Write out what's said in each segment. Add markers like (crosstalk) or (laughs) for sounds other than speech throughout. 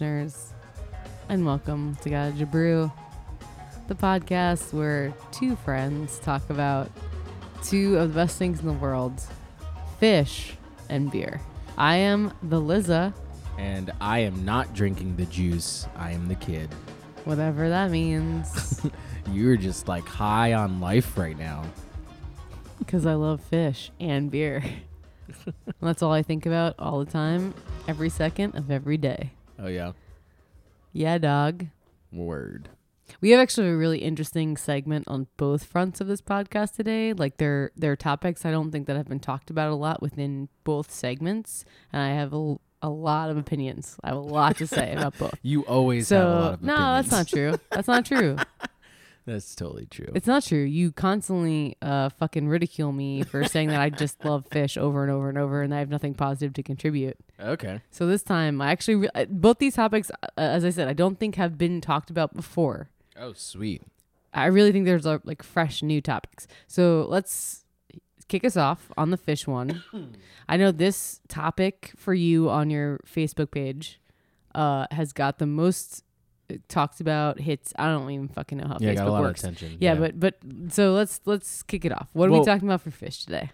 Listeners, and welcome to Gotta Brew, the podcast where two friends talk about two of the best things in the world Phish and beer. I am the Liza, And I am not drinking the juice. I am the kid. whatever that means, (laughs) You're just like high on life right now. because I love Phish and beer. (laughs) That's all I think about all the time, every second of every day. Oh yeah. Yeah, dog. Word. We have actually a really interesting segment on both fronts of this podcast today. Like there, there are topics I don't think that have been talked about a lot within both segments, and I have a, a lot of opinions. I have a lot to say about both. (laughs) You always So have a lot of no, that's not true. That's not true. (laughs) That's totally true. It's not true. You constantly uh, fucking ridicule me for saying that I just (laughs) love Phish over and over and over, and I have nothing positive to contribute. okay. So this time, I actually re- uh, both these topics, uh, as I said, I don't think have been talked about before. Oh sweet. I really think there's uh, like fresh new topics. So let's kick us off on the Phish one. (coughs) I know this topic for you on your Facebook page uh, has got the most talked about hits. I don't even fucking know how Yeah, Facebook got a lot works. of attention. Yeah, but but so let's let's kick it off. What are we talking about for Phish today?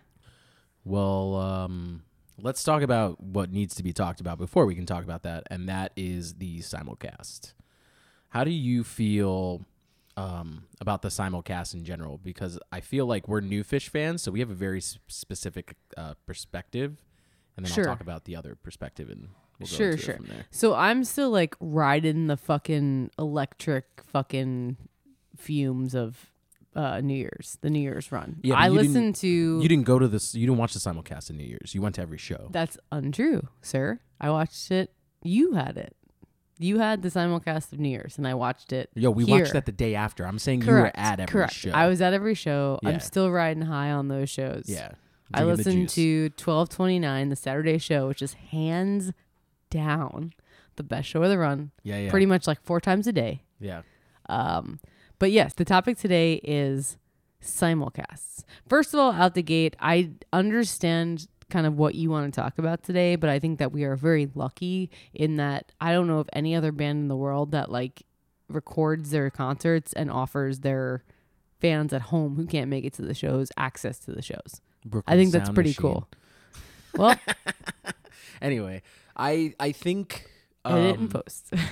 well, um, let's talk about what needs to be talked about before we can talk about that, and that is the simulcast. How do you feel um, about the simulcast in general? Because I feel like we're new Phish fans, so we have a very specific uh, perspective, and then Sure. I'll talk about the other perspective, and we'll Sure, sure. So I'm still like riding the fucking electric fucking fumes of uh, New Year's, the New Year's run. Yeah, I listened to You didn't go to this. You didn't watch the simulcast in New Year's. You went to every show. That's untrue, sir. I watched it. You had it. You had the simulcast of New Year's, and I watched it. Yo, we here. watched that the day after. I'm saying Correct. you were at every Correct. show. I was at every show. Yeah. I'm still riding high on those shows. Yeah. I listened to 1229, the Saturday show, which is hands down the best show of the run. Yeah, yeah. Pretty much like four times a day. Yeah. Um, but yes, the topic today is simulcasts. First of all, out the gate, I understand kind of what you want to talk about today, but I think that we are very lucky in that I don't know of any other band in the world that like records their concerts and offers their fans at home who can't make it to the shows access to the shows. I think that's Sound pretty Machine. cool. Well, (laughs) Anyway, I I think edit um, and post. (laughs)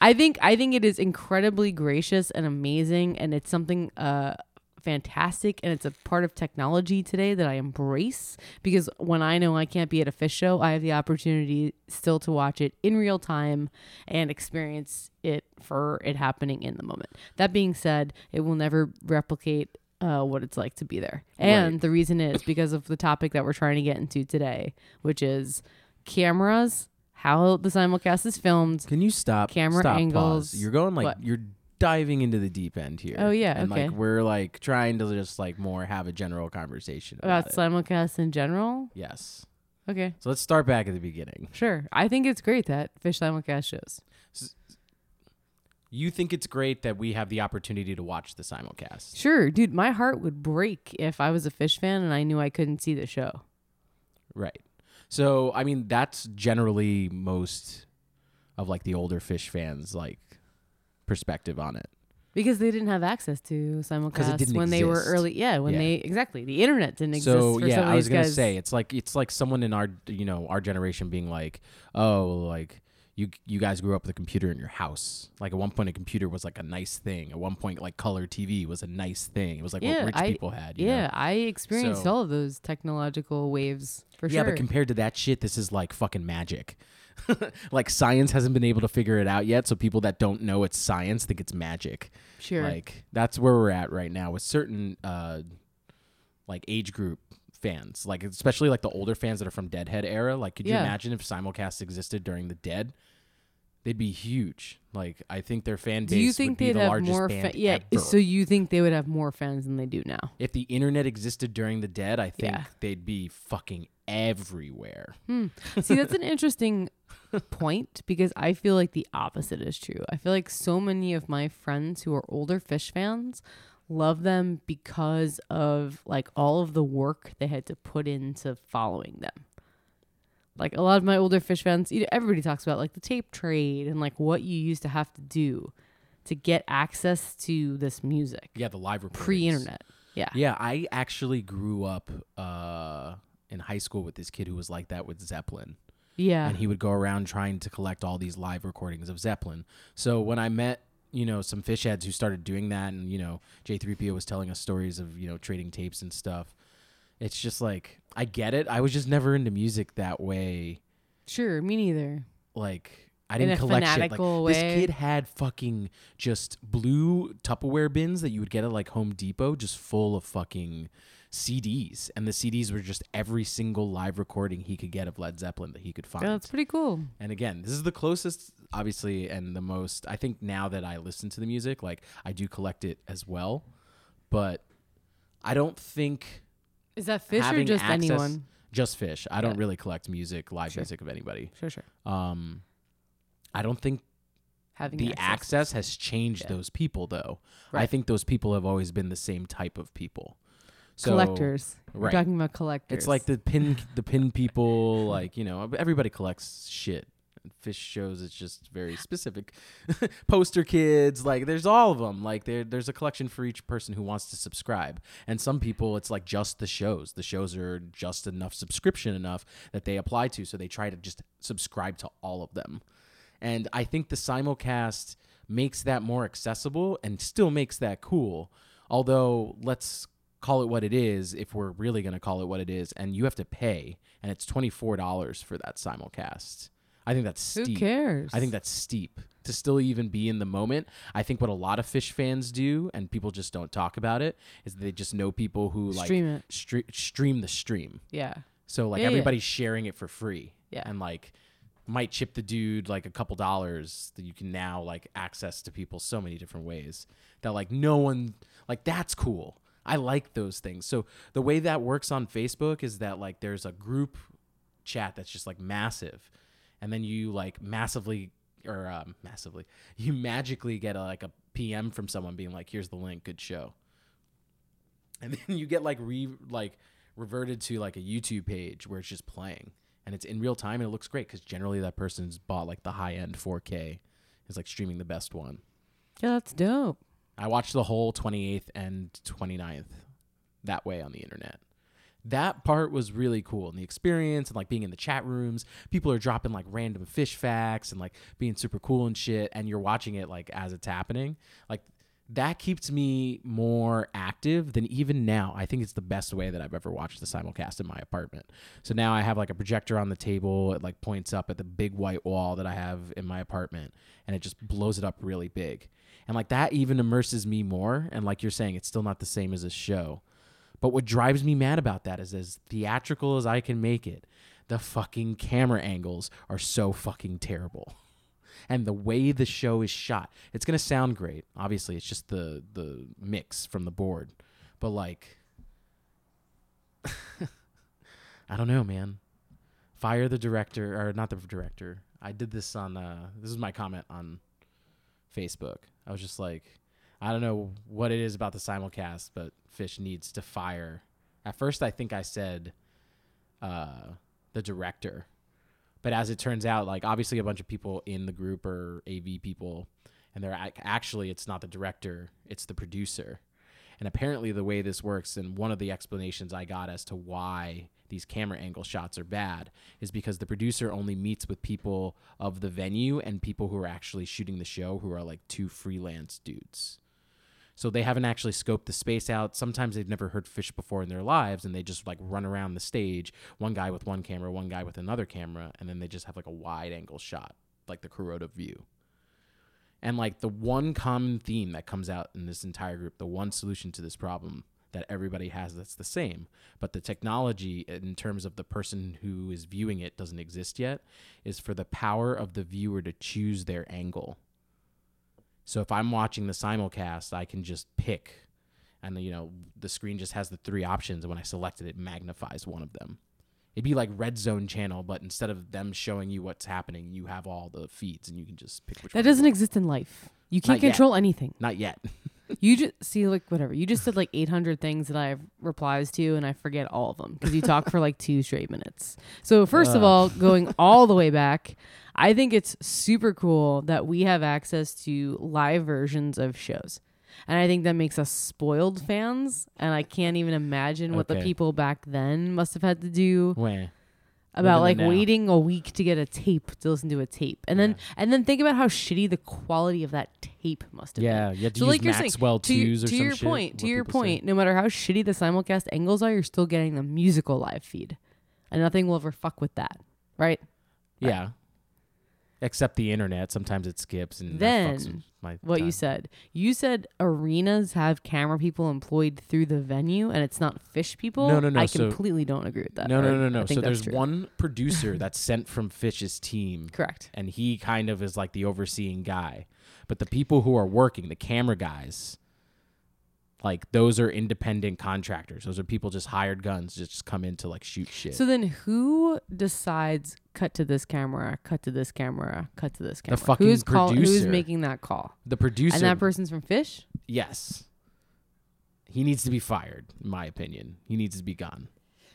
I think I think it is incredibly gracious and amazing, and it's something uh, fantastic, and it's a part of technology today that I embrace because when I know I can't be at a Phish show, I have the opportunity still to watch it in real time and experience it for it happening in the moment. That being said, it will never replicate uh, what it's like to be there. And Right. the reason is because of the topic that we're trying to get into today, which is cameras, how the simulcast is filmed. Can you stop? Camera stop, pause. angles, You're going like what? you're diving into the deep end here. Oh, yeah, and okay. like we're like trying to just like more have a general conversation about, About it. simulcasts in general? Yes. Okay, So let's start back at the beginning. sure. I think it's great that Phish simulcast shows. You think it's great that we have the opportunity to watch the simulcast? Sure, dude, my heart would break if I was a Phish fan and I knew I couldn't see the show. Right. So I mean that's generally most of like the older Phish fans like perspective on it. Because they didn't have access to simulcasts didn't when they were early. Yeah, when Yeah. they exactly the internet didn't exist. So yeah, I was gonna guys. say it's like it's like someone in our you know our generation being like, oh, like you you guys grew up with a computer in your house. Like at one point, a computer was like a nice thing. At one point, like color TV was a nice thing. It was like Yeah, what rich I- people had. you yeah, know? I experienced So- all of those technological waves for yeah, sure. Yeah, but compared to that shit, this is like fucking magic. (laughs) like science hasn't been able to figure it out yet, so people that don't know it's science think it's magic. sure. Like that's where we're at right now with certain uh like age group fans. Like especially like the older fans that are from Deadhead era. Like could you imagine if simulcast existed during the Dead? They'd be huge. Like I think their fan base do you would think be they'd the have largest more? band Fa- yeah. ever. So you think they would have more fans than they do now? if the internet existed during the Dead, I think Yeah. they'd be fucking everywhere. Hmm. See, that's an interesting (laughs) point because I feel like the opposite is true. I feel like so many of my friends who are older Phish fans love them because of like all of the work they had to put into following them. Like a lot of my older Phish fans, you know, everybody talks about like the tape trade and like what you used to have to do to get access to this music Yeah, the live recordings. pre-internet. Yeah. Yeah, I actually grew up uh, in high school with this kid who was like that with Zeppelin. Yeah. and he would go around trying to collect all these live recordings of Zeppelin. So when I met, you know, some Phish heads who started doing that, and you know, J3PO was telling us stories of you know trading tapes and stuff. It's just like I get it. I was just never into music that way. Sure, me neither. Like I didn't collect shit. Like this kid had fucking just blue Tupperware bins that you would get at like Home Depot, just full of fucking CDs, and the CDs were just every single live recording he could get of Led Zeppelin that he could find. Yeah, that's pretty cool. And again, this is the closest, obviously, and the most. I think now that I listen to the music, like I do collect it as well, but I don't think Is that Phish or just access- anyone? just Phish. I don't really collect music, live Sure. music of anybody. Sure, sure. Um, I don't think Having the access has changed Yeah. those people, though. I think those people have always been the same type of people. So, collectors. We're talking about collectors. It's like the pin, the pin people. (laughs) Like you know, everybody collects shit. Phish shows it's just very specific. (laughs) Poster kids, like there's all of them. Like there, there's a collection for each person who wants to subscribe. And some people, it's like just the shows. The shows are just enough subscription enough that they apply to, so they try to just subscribe to all of them. And I think the simulcast makes that more accessible and still makes that cool. Although, let's call it what it is if we're really going to call it what it is. And you have to pay, and it's $24 for that simulcast. I think that's steep. who cares? I think that's steep to still even be in the moment. I think what a lot of Phish fans do, and people just don't talk about it, is they just know people who like stream it. stre- stream the stream. Yeah. So like Yeah, yeah. everybody's sharing it for free. Yeah. And like might chip the dude like a couple dollars that you can now like access to people so many different ways that like no one like that's cool. I like those things. So the way that works on Facebook is that like there's a group chat that's just like massive and then you like massively or um, massively (laughs) you magically get a, like a PM from someone being like here's the link good show and (laughs) then you get like re like reverted to like a YouTube page where it's just playing and it's in real time and it looks great because generally that person's bought like the high end 4K is like streaming the best one. Yeah, that's dope. I watched the whole 28th and 29th that way on the internet. That part was really cool and the experience and like being in the chat rooms, people are dropping like random Phish facts and like being super cool and shit and you're watching it like as it's happening. Like that keeps me more active than even now. I think it's the best way that I've ever watched the simulcast in my apartment. So now I have like a projector on the table. It like points up at the big white wall that I have in my apartment and it just blows it up really big. And like that even immerses me more. And like you're saying, it's still not the same as a show. But what drives me mad about that is as theatrical as I can make it, the fucking camera angles are so fucking terrible. (laughs) And the way the show is shot, it's gonna sound great. Obviously, it's just the the mix from the board. But like (laughs) I don't know, man. Fire the director or not the director. I did this on uh this is my comment on Facebook. I was just like, I don't know what it is about the simulcast, but Phish needs to fire. At first, I think I said uh, the director, but as it turns out, like obviously a bunch of people in the group are AV people, and they're ac- actually it's not the director, it's the producer. And apparently, the way this works, and one of the explanations I got as to why these camera angle shots are bad, is because the producer only meets with people of the venue and people who are actually shooting the show, who are like two freelance dudes. So they haven't actually scoped the space out. Sometimes they've never heard Phish before in their lives, and they just like run around the stage, one guy with one camera, one guy with another camera, and then they just have like a wide angle shot, like the Kuroda view. And like the one common theme that comes out in this entire group, the one solution to this problem that everybody has that's the same, but the technology in terms of the person who is viewing it doesn't exist yet, is for the power of the viewer to choose their angle. So if I'm watching the simulcast, I can just pick, and you know the screen just has the three options, and when I select it, it magnifies one of them. It'd be like Red Zone channel, but instead of them showing you what's happening, you have all the feeds, and you can just pick which. That doesn't exist in life. You can't Not yet. control anything. Not yet. (laughs) You just see like whatever. You just said like 800 things that I have replies to, and I forget all of them because you talk for like two straight minutes. So first of all, going all the way back, I think it's super cool that we have access to live versions of shows. And I think that makes us spoiled fans. And I can't even imagine what the Okay. people back then must have had to do Wah. About like Living it now. waiting a week to get a tape to listen to a tape. And then and then think about how shitty the quality of that tape must have been. Yeah, you have to So use like you're saying, Maxwell to, your- or to some your point, to your people say. point, no matter how shitty the simulcast angles are, you're still getting the musical live feed, and nothing will ever fuck with that, right? Yeah. Except the internet, sometimes it skips and Then, What you said, you said arenas have camera people employed through the venue, and it's not fish people. No, no, no, I so- completely don't agree with that. No, no, no, no. think So there's true. one (laughs) producer that's sent from Phish's team, correct. and he kind of is like the overseeing guy. But the people who are working, the camera guys, like those are independent contractors. Those are people just hired guns, just come in to like shoot shit. So then, who decides cut to this camera, cut to this camera, cut to this camera? the fucking who's call- Who's making that call? the producer, And that person's from Phish. yes, he needs to be fired. In my opinion, he needs to be gone.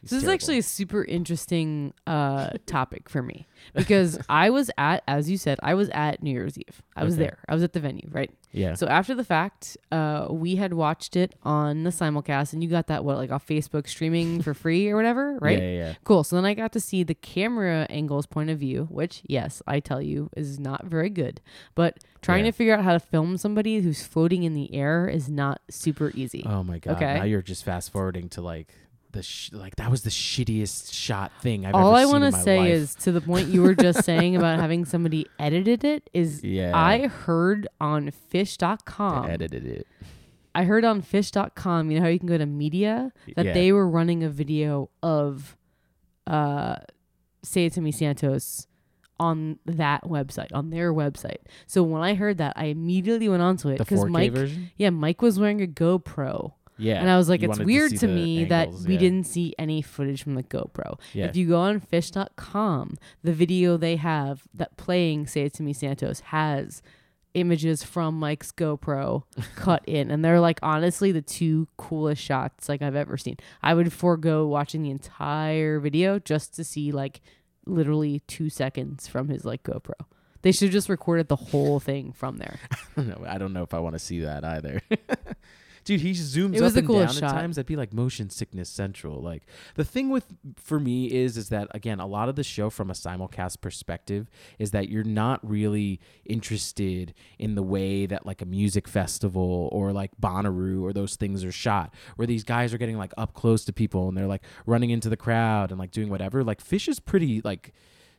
He's So this is actually a super interesting uh, topic for me because (laughs) I was at, as you said, I was at New Year's Eve. I was Okay. there. I was at the venue, right? yeah. So after the fact, uh, we had watched it on the simulcast, and you got that what like off Facebook streaming for (laughs) free or whatever, right? Yeah, yeah, yeah. Cool. So then I got to see the camera angle's point of view, which, yes, I tell you, is not very good. But trying Yeah. to figure out how to film somebody who's floating in the air is not super easy. Oh my god! Okay. Now you're just fast forwarding to like the sh- like that was the shittiest shot thing I've ever seen. All ever I want to say life. is to the point you were just saying about having (laughs) somebody edited it is yeah, I heard on they phish.com. edited it. I heard on phish.com, you know how you can go to media that yeah. they were running a video of uh Say It To Me Santos on that website, on their website. So when I heard that, I immediately went onto it because Mike version. yeah, Mike was wearing a GoPro. Yeah, And I was like, You it's weird see to, me angles, that we yeah. didn't see any footage from the GoPro. Yeah. If you go on phish.com, the video they have that playing Say It To Me Santos has images from Mike's GoPro (laughs) cut in. And they're like honestly the two coolest shots like I've ever seen. I would forego watching the entire video just to see like literally two seconds from his like GoPro. They should have just recorded the whole thing from there. (laughs) no, I don't know if I want to see that either. (laughs) Dude, he zooms up the and down shot. at times. That'd be like motion sickness central. Like the thing with for me is is that again, a lot of the show from a simulcast perspective is that you're not really interested in the way that like a music festival or like Bonnaroo or those things are shot, where these guys are getting like up close to people and they're like running into the crowd and like doing whatever. Like Phish is pretty like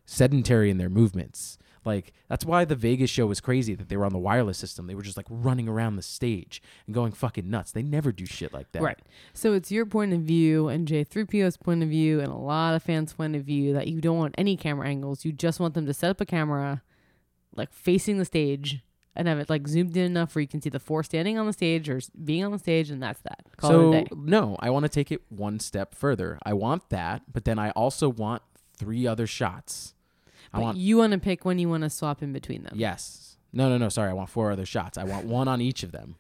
sedentary in their movements. Like that's why the Vegas show was crazy that they were on the wireless system. They were just like running around the stage and going fucking nuts. They never do shit like that. Right. So it's your point of view and J3PO's point of view and a lot of fans' point of view that you don't want any camera angles. You just want them to set up a camera like facing the stage and have it like zoomed in enough where you can see the four standing on the stage or being on the stage and that's that. Call so it a day. no, I want to take it one step further. I want that, but then I also want three other shots. I want you want to pick when you want to swap in between them. yes. No, no, no. Sorry, I want four other shots. I want one on each of them,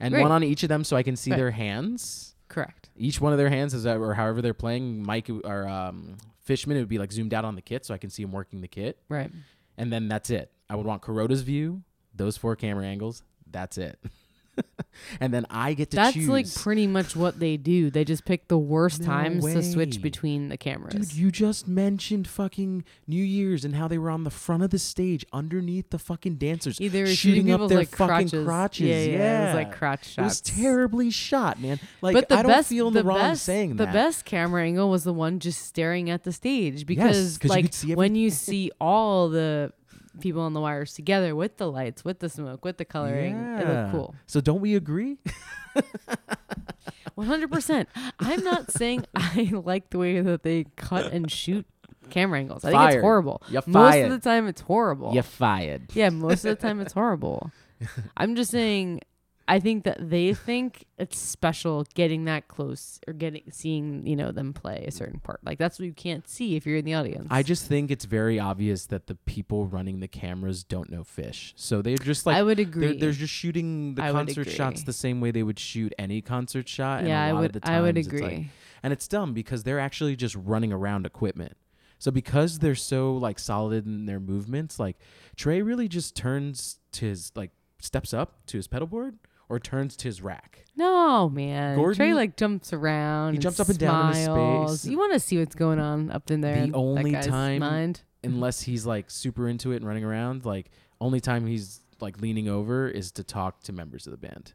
and Right. one on each of them so I can see Right. their hands. Correct. Each one of their hands is or however they're playing. Mike or um, Fishman it would be like zoomed out on the kit so I can see him working the kit. Right. and then that's it. I would want Kuroda's view, those four camera angles. That's it. (laughs) (laughs) and then I get to That's choose. like pretty much what they do. They just pick the worst No times to switch between the cameras. Dude, you just mentioned fucking New Year's and how they were on the front of the stage underneath the fucking dancers, Either shooting up people's their like fucking crotches. crotches. Yeah, yeah, It was like crotch It was shots. terribly shot, man. Like but the I don't best, feel in the, wrong best, saying the best camera angle was the one just staring at the stage because 'cause you like could see when you (laughs) see all the people on the wires together with the lights, with the smoke, with the coloring, it looked cool. So don't we agree? (laughs) One hundred percent. I'm not saying (laughs) I like the way that they cut and shoot camera angles. I think Fired. it's horrible. You're Most fired. of the time, it's horrible. You're fired. Yeah, most of the time it's horrible. (laughs) I'm just saying I think that they think it's special getting that close or getting seeing you know them play a certain part. Like that's what you can't see if you're in the audience. I just think it's very obvious that the people running the cameras don't know Phish. So they're just like I would they're, agree. they're just shooting the I concert shots the same way they would shoot any concert shot. yeah, I lot would. Of the I would agree. like- and it's dumb because they're actually just running around equipment. So because they're so like solid in their movements, like Trey really just turns to his like steps up to his pedal board or turns to his rack. no, man. Trey like jumps around. He jumps up and down in smiles. space. You want to see what's going on up in there. The in that only guy's time- mind. Unless he's like super into it and running around, like only time he's like leaning over is to talk to members of the band.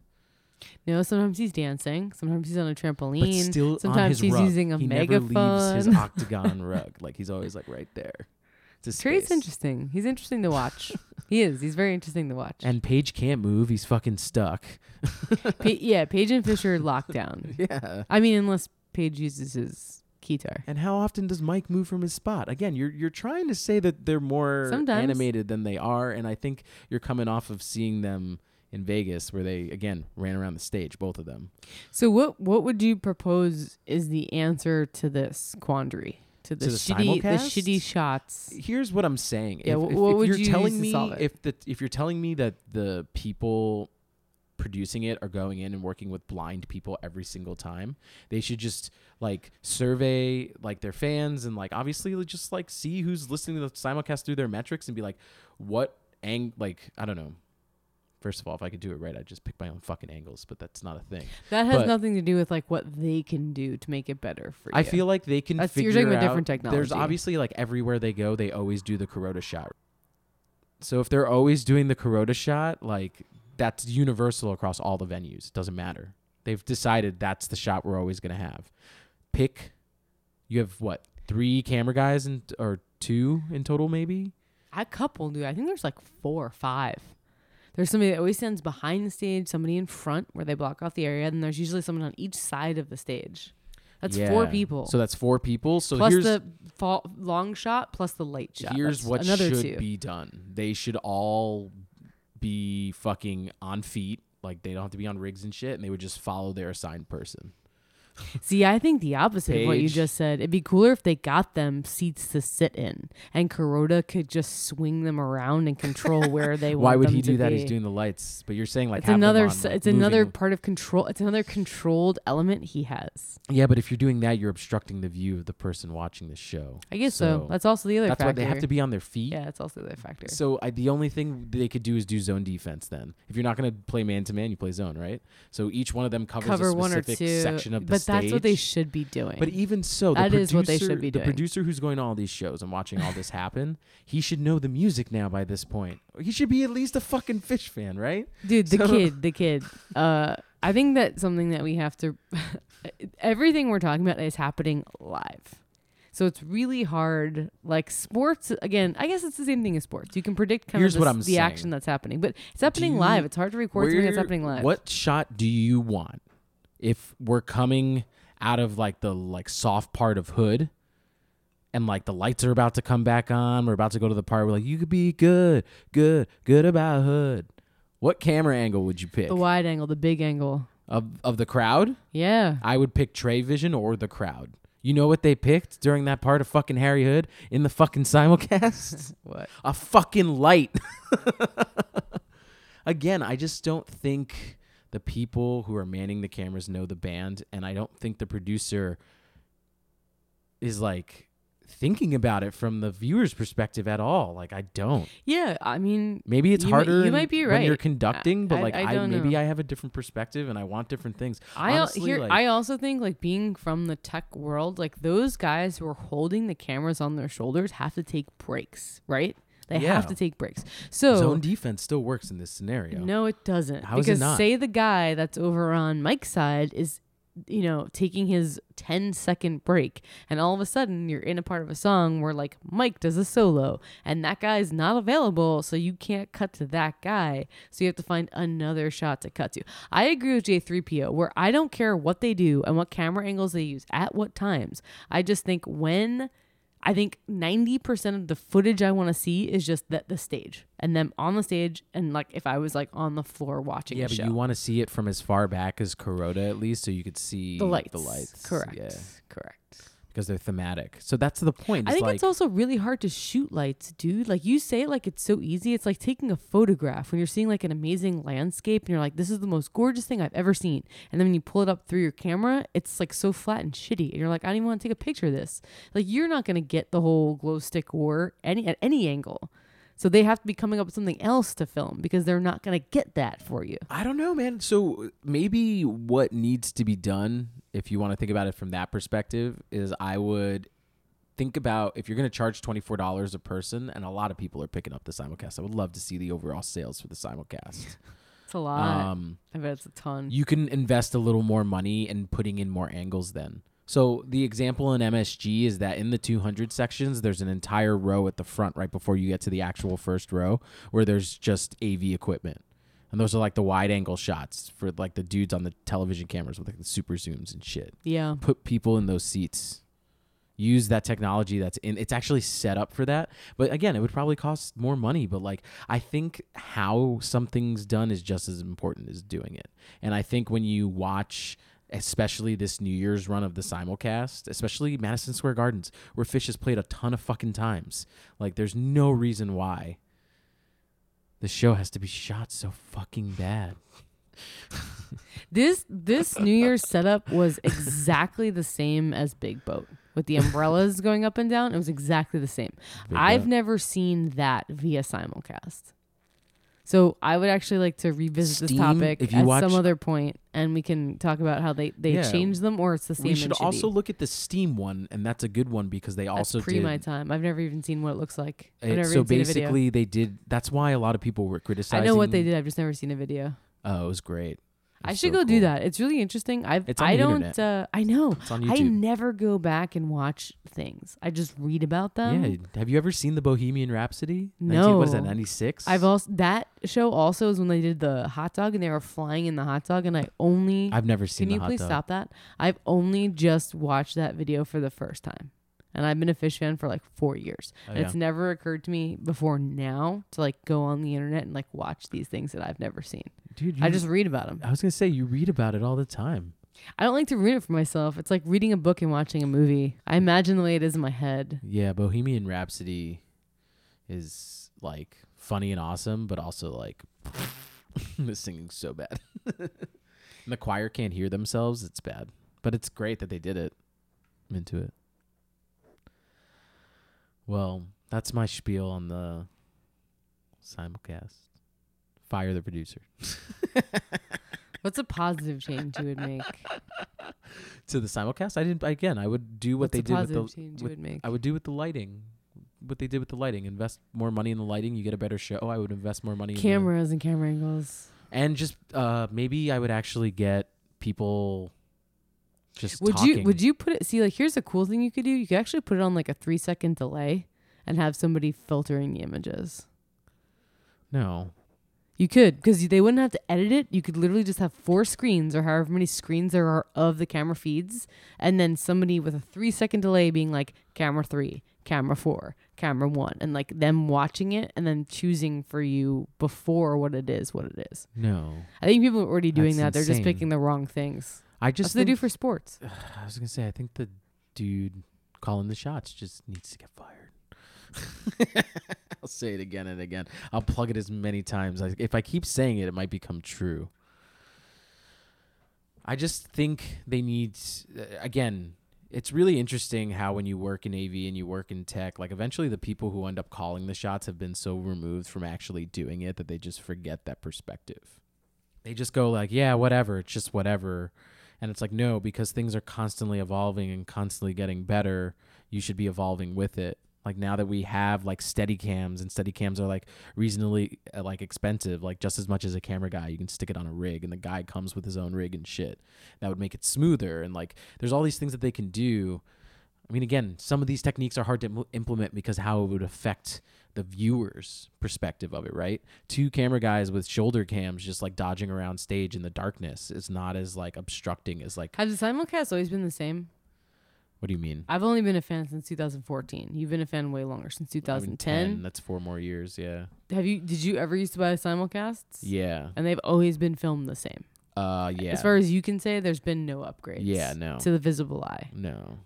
No, sometimes he's dancing. Sometimes he's on a trampoline. But still on Sometimes his he's rug. using a he never leaves his (laughs) octagon rug. Like he's always like right there. It's his Trey's interesting. He's interesting to watch. (laughs) he is. He's very interesting to watch. And Page can't move. He's fucking stuck. Pa- (laughs) yeah, Page and Fisher lockdown. Yeah. I mean, unless Page uses his guitar. And how often does Mike move from his spot? Again, you're you're trying to say that they're more Sometimes. animated than they are, and I think you're coming off of seeing them in Vegas, where they again ran around the stage, both of them. So what what would you propose is the answer to this quandary? To the, To the shitty the shitty shots. Here's what I'm saying. Yeah, if, wh- if- what if would you're you telling use to me solve it? if the if you're telling me that the people producing it are going in and working with blind people every single time, they should just like survey like their fans and like obviously just like see who's listening to the simulcast through their metrics and be like, what ang like I don't know. First of all, if I could do it right, I'd just pick my own fucking angles, but that's not a thing. That has But- nothing to do with like what they can do to make it better for you. I feel like they can That's- figure you're talking about out. different There's obviously like everywhere they go, they always do the Kuroda shot. So if they're always doing the Kuroda shot, like that's universal across all the venues. It doesn't matter. They've decided that's the shot we're always gonna have. Pick. You have what three camera guys and or two in total, maybe. a couple dude. I think there's like four or five. There's somebody that always stands behind the stage, somebody in front where they block off the area, and there's usually someone on each side of the stage. That's four people. So that's four people. So plus here's the fall, long shot plus the light shot. here's That's what another should two. be done. They should all be fucking on feet. Like they don't have to be on rigs and shit, and they would just follow their assigned person. See, I think the opposite of what you just said. It'd be cooler if they got them seats to sit in, and Kuroda could just swing them around and control where they (laughs) want. Why would them he to do that? Be. He's doing the lights, but you're saying like it's have them another. on, s like, it's another moving- part of control. It's another controlled element he has. Yeah, but if you're doing that, you're obstructing the view of the person watching the show. I guess so. That's also the other that's factor. why they have to be on their feet. Yeah, that's also the other factor. So I, the only thing they could do is do zone defense. Then, if you're not going to play man to man, you play zone, right? So each one of them covers Cover a one or specific two, section of the but stage. that's what they should be doing. But even so, the That producer, what they should be doing. the producer who's going to all these shows and watching all this happen, he should know the music now by this point. He should be at least a fucking Phish fan, right? Dude, the So- kid, the kid. Uh, I think that's something that we have to. (laughs) everything we're talking about is happening live, so it's really hard. Like sports, again, I guess it's the same thing as sports. You can predict kind Here's of the, the saying. action that's happening, but it's happening you- live. It's hard to record something that's happening live. What shot do you want if we're coming out of like the like soft part of hood and like the lights are about to come back on, we're about to go to the part where like you could be good, good, good about hood. What camera angle would you pick? The wide angle, the big angle. of of the crowd? Yeah. I would pick Trey Vision or the crowd. You know what they picked during that part of fucking Harry Hood in the fucking simulcast? (laughs) What? a fucking light. (laughs) Again, I just don't think the people who are manning the cameras know the band, and I don't think the producer is like thinking about it from the viewer's perspective at all. Like I don't. Yeah. I mean, Maybe it's You might- harder. you might be right when you're conducting, but I- like I I, don't maybe know. I have a different perspective and I want different things. I Honestly, here, like- I also think like being from the tech world, like those guys who are holding the cameras on their shoulders have to take breaks, right? They Yeah. have to take breaks. So Zone defense still works in this scenario. no, it doesn't. How is it because not? say the guy that's over on Mike's side is, you know, taking his 10 second break, and all of a sudden you're in a part of a song where like Mike does a solo, and that guy's not available, so you can't cut to that guy. So you have to find another shot to cut to. I agree with J3PO, where I don't care what they do and what camera angles they use at what times. I just think when I think 90% of the footage I want to see is just that the stage and them on the stage and like if I was like on the floor watching Yeah, but show. you want to see it from as far back as Kuroda at least, so you could see the lights. The lights, Correct. Yeah, Correct. Because they're thematic. So that's the point. I think like, it's also really hard to shoot lights, dude. Like you say it like it's so easy. It's like taking a photograph when you're seeing like an amazing landscape and you're like, this is the most gorgeous thing I've ever seen. And then when you pull it up through your camera, it's like so flat and shitty. And you're like, I don't even want to take a picture of this. Like you're not gonna get the whole glow stick or any at any angle. So they have to be coming up with something else to film because they're not gonna get that for you. I don't know, man. So maybe what needs to be done, if you want to think about it from that perspective, is I would think about if you're going to charge $24 a person, and a lot of people are picking up the simulcast. I would love to see the overall sales for the simulcast. (laughs) It's a lot. um, I bet it's a ton. you can invest a little more money in putting in more angles then. So the example in MSG is that in the 200 sections, there's an entire row at the front right before you get to the actual first row where there's just AV equipment. And those are like the wide angle shots for like the dudes on the television cameras with like the super zooms and shit. yeah. Put people in those seats. Use that technology that's in it's actually set up for that. But again, it would probably cost more money, but like I think how something's done is just as important as doing it. And I think when you watch especially this New Year's run of the simulcast, especially Madison Square Gardens, where Phish has played a ton of fucking times. Like there's no reason why the show has to be shot so fucking bad. (laughs) This this New Year's setup was exactly the same as Big Boat with the umbrellas (laughs) going up and down. It was exactly the same. Big I've Boat. never seen that via simulcast. So I would actually like to revisit Steam, this topic if you at watch- some other point, and we can talk about how they they Yeah. change them or it's the same. We should and shitty. also look at the Steam one, and that's a good one because they That's also pre did. my time. I've never even seen what it looks like. I've it- never so even seen a video. basically, they did. That's why a lot of people were criticizing. I know what they did. I've just never seen a video. Oh, it was great. I should so go do that. It's really interesting. I've It's on I don't uh I know. It's on I never go back and watch things. I just read about them. yeah. Have you ever seen the Bohemian Rhapsody? 19 No. What is that? Ninety six. I've also that show also is when they did the hot dog and they were flying in the hot dog and I only I've never seen. can you please dog. stop that? I've only just watched that video for the first time. And I've been a Phish fan for like four years. Oh, and yeah. it's never occurred to me before now to like go on the internet and like watch these things that I've never seen. Dude, I just read about them. I was gonna say you read about it all the time. I don't like to read it for myself. It's like reading a book and watching a movie. I imagine the way it is in my head. Yeah, Bohemian Rhapsody is like funny and awesome, but also like (laughs) the singing's so bad. (laughs) and the choir can't hear themselves. It's bad, but it's great that they did it. I'm into it. Well, that's my spiel on the simulcast. Fire the producer. (laughs) What's a positive change you would make? (laughs) To the simulcast, I didn't. Again, I would do what What's they did with positive the. change you with- would make? I would do with the lighting. What they did with the lighting. Invest more money in the lighting. You get a better show. I would invest more money in the, Cameras and camera angles. and just uh maybe I would actually get people just Would talking. you would you put it see like here's a cool thing you could do. You could actually put it on like a three second delay and have somebody filtering the images. No. You could because they wouldn't have to edit it. You could literally just have four screens or however many screens there are of the camera feeds, and then somebody with a three second delay being like camera three, camera four, camera one, and like them watching it and then choosing for you before what it is, what it is. No. I think people are already doing That's that. They're just picking the wrong things. I That's just what they do think- for sports. (sighs) I was gonna say I think the dude calling the shots just needs to get fired. (laughs) I'll say it again and again. I'll plug it as many times. I, if I keep saying it, it might become true. I just think they need. Uh, again, it's really interesting how when you work in AV and you work in tech, like eventually the people who end up calling the shots have been so removed from actually doing it that they just forget that perspective. They just go like, "Yeah, whatever. It's just whatever." And it's like, no, because things are constantly evolving and constantly getting better, you should be evolving with it. Like now that we have like steady cams and steady cams are like reasonably uh, like expensive, like just as much as a camera guy, you can stick it on a rig and the guy comes with his own rig and shit. That would make it smoother and like there's all these things that they can do. I mean, again, some of these techniques are hard to im- implement because how it would affect the viewer's perspective of it, right? Two camera guys with shoulder cams just like dodging around stage in the darkness is not as like obstructing as like Has the simulcast always been the same? What do you mean? I've only been a fan since 2014. You've been a fan way longer since I mean, 2010. That's four more years. Yeah. Have you? Did you ever used to buy simulcasts? Yeah. And they've always been filmed the same. Uh. Yeah. As far as you can say, there's been no upgrades. yeah. No. To the visible eye. no.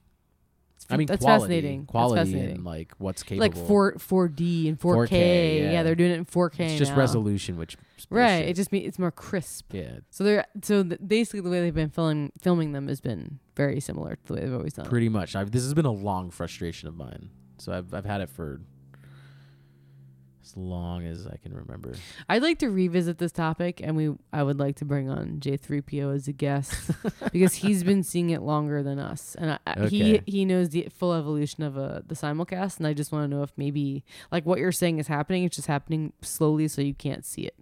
It's I mean, that's quality, fascinating. Quality that's fascinating. and like what's capable. like four 4D and 4K. 4K, yeah. yeah. they're doing it in 4K. It's just now. resolution, which Right. It just means it's more crisp. yeah. So they're so th- basically the way they've been filming filming them has been very similar to the way they've always done. it. Pretty much. I've, this has been a long frustration of mine. So I've I've had it for as long as I can remember. I'd like to revisit this topic, and we I would like to bring on J3PO as a guest (laughs) because he's been seeing it longer than us, and I, I- he he knows the full evolution of uh, the simulcast, and I just want to know if maybe like what you're saying is happening, it's just happening slowly, so you can't see it.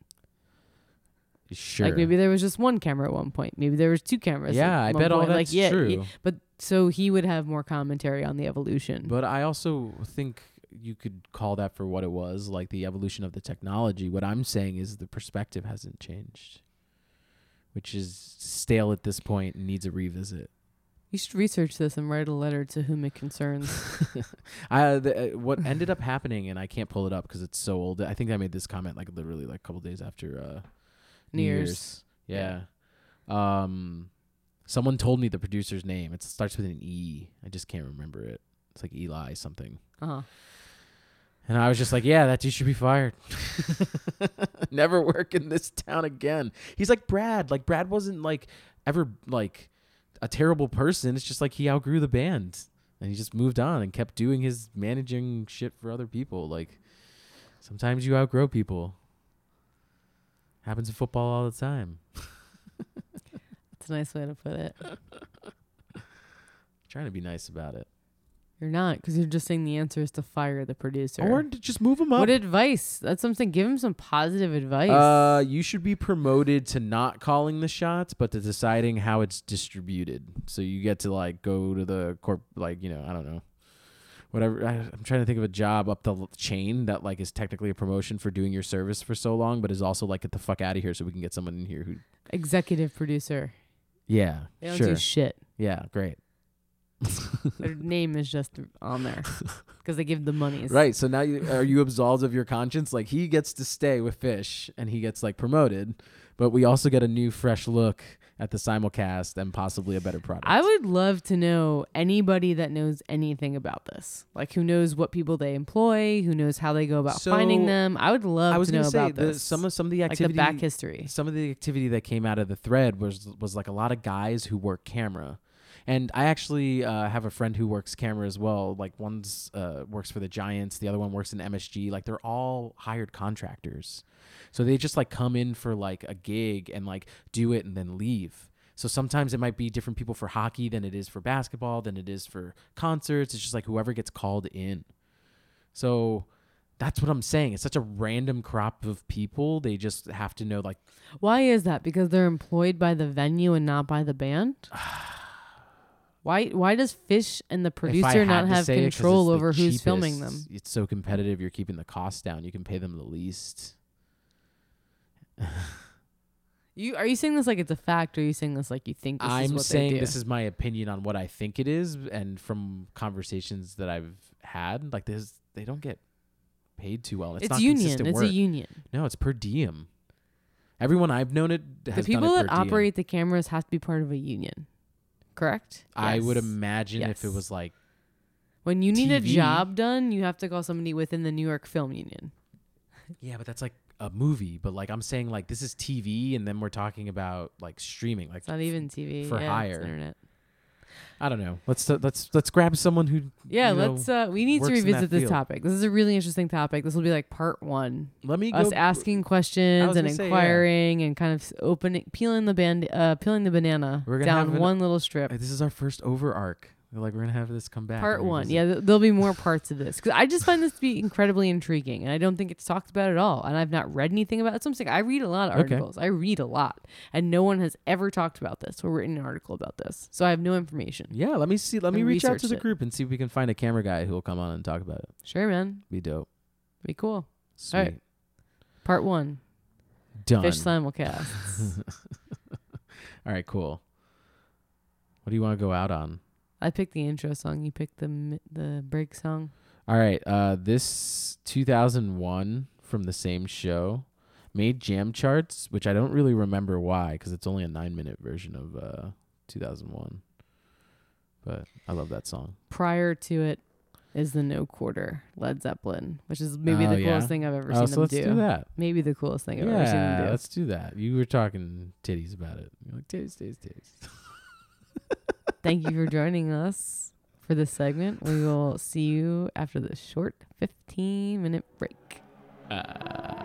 Sure. Like maybe there was just one camera at one point, maybe there was two cameras. yeah, I bet all that's like, yeah, true. yeah, but so he would have more commentary on the evolution. But I also think you could call that for what it was, like the evolution of the technology. What I'm saying is the perspective hasn't changed, which is stale at this point and needs a revisit. you should research this and write a letter to whom it concerns. (laughs) I the, uh, what ended up happening, and I can't pull it up because it's so old. I think I made this comment like literally like a couple days after uh, New Year's. Yeah. Um, someone told me the producer's name. It starts with an E. I just can't remember it. It's like Eli something. Uh huh. And I was just like, yeah, that dude should be fired. (laughs) Never work in this town again. He's like Brad. Like Brad wasn't like ever like a terrible person. It's just like he outgrew the band and he just moved on and kept doing his managing shit for other people. Like sometimes you outgrow people. Happens in football all the time. (laughs) That's a nice way to put it. (laughs) Trying to be nice about it. You're not, because you're just saying the answer is to fire the producer. Or to just move him up. what advice? That's something. Give him some positive advice. Uh, you should be promoted to not calling the shots, but to deciding how it's distributed. So you get to like go to the corp, like you know, I don't know, whatever. I, I'm trying to think of a job up the chain that like is technically a promotion for doing your service for so long, but is also like get the fuck out of here so we can get someone in here who. Executive producer. Yeah, They don't sure. do shit. yeah, great. (laughs) Their name is just on there because they give the monies. Right. So now you are you absolved of your conscience? Like he gets to stay with Phish and he gets like promoted, but we also get a new fresh look at the simulcast and possibly a better product. I would love to know anybody that knows anything about this, like who knows what people they employ, who knows how they go about finding them. I would love I was to know say about the, this. some of some of the like the activity back history. some of the activity that came out of the thread was was like a lot of guys who work camera. And I actually uh, have a friend who works camera as well. Like one's uh, works for the Giants, the other one works in MSG. Like they're all hired contractors, so they just like come in for like a gig and like do it and then leave. So sometimes it might be different people for hockey than it is for basketball, than it is for concerts. It's just like whoever gets called in. So that's what I'm saying. It's such a random crop of people. They just have to know like Why is that? Because they're employed by the venue and not by the band. (sighs) (sighs) (sighs) Why? Why does Phish and the producer not have it control the over who's filming them? It's so competitive. You're keeping the costs down. You can pay them the least. (laughs) You are you saying this like it's a fact, or are you saying this like you think this I'm what saying this is my opinion on what I think it is, and from conversations that I've had, like this, they don't get paid too well. It's, it's not union. It's work. a union. No, it's per diem. Everyone I've known it The people it that diem. operate the cameras have to be part of a union, correct? I would Yes. imagine if it Yes. was like When you need a TV. job done, you have to call somebody within the New York Film Union. Yeah, but that's like a movie. But like I'm saying, like this is TV, and then we're talking about like streaming. Like It's not even TV for yeah, it's hire. internet. I don't know. Let's let's let's grab someone who. Yeah, you know, let's. uh We need to works in that revisit this field. topic. This is a really interesting topic. This will be like part one. Let me Us go. asking questions and gonna say, yeah. inquiring and kind of opening, peeling the band, uh, peeling the banana down an- one little strip. This is our first over arc. Like we're gonna have this come back. Part one. revisit. Yeah, th- there'll be more parts of this because I just find this to be incredibly intriguing, and I don't think it's talked about at all. And I've not read anything about it. So I'm saying I read a lot of Okay. articles. I read a lot, and no one has ever talked about this or written an article about this. So I have no information. Yeah. Let me see. Let me reach out to the it. group and see if we can find a camera guy who will come on and talk about it. Sure, man. Be dope. Be cool. Sweet. right. Part one. Done. Phish (laughs) simulcast. All right. Cool. What do you want to go out on? I picked the intro song. You picked the mi- the break song. All right. Uh, this 2001 from the same show made jam charts, which I don't really remember why, because it's only a nine minute version of uh 2001. But I love that song. Prior to it is the No Quarter Led Zeppelin, which is maybe Oh, the coolest yeah? thing I've ever Oh, seen so them let's do. do that. Maybe the coolest thing I've ever seen them Yeah, do. let's do that. You were talking titties about it. You're like titties, titties, titties. (laughs) Thank you for joining us for this segment. We will see you after this short 15 minute break. Close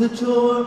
the door,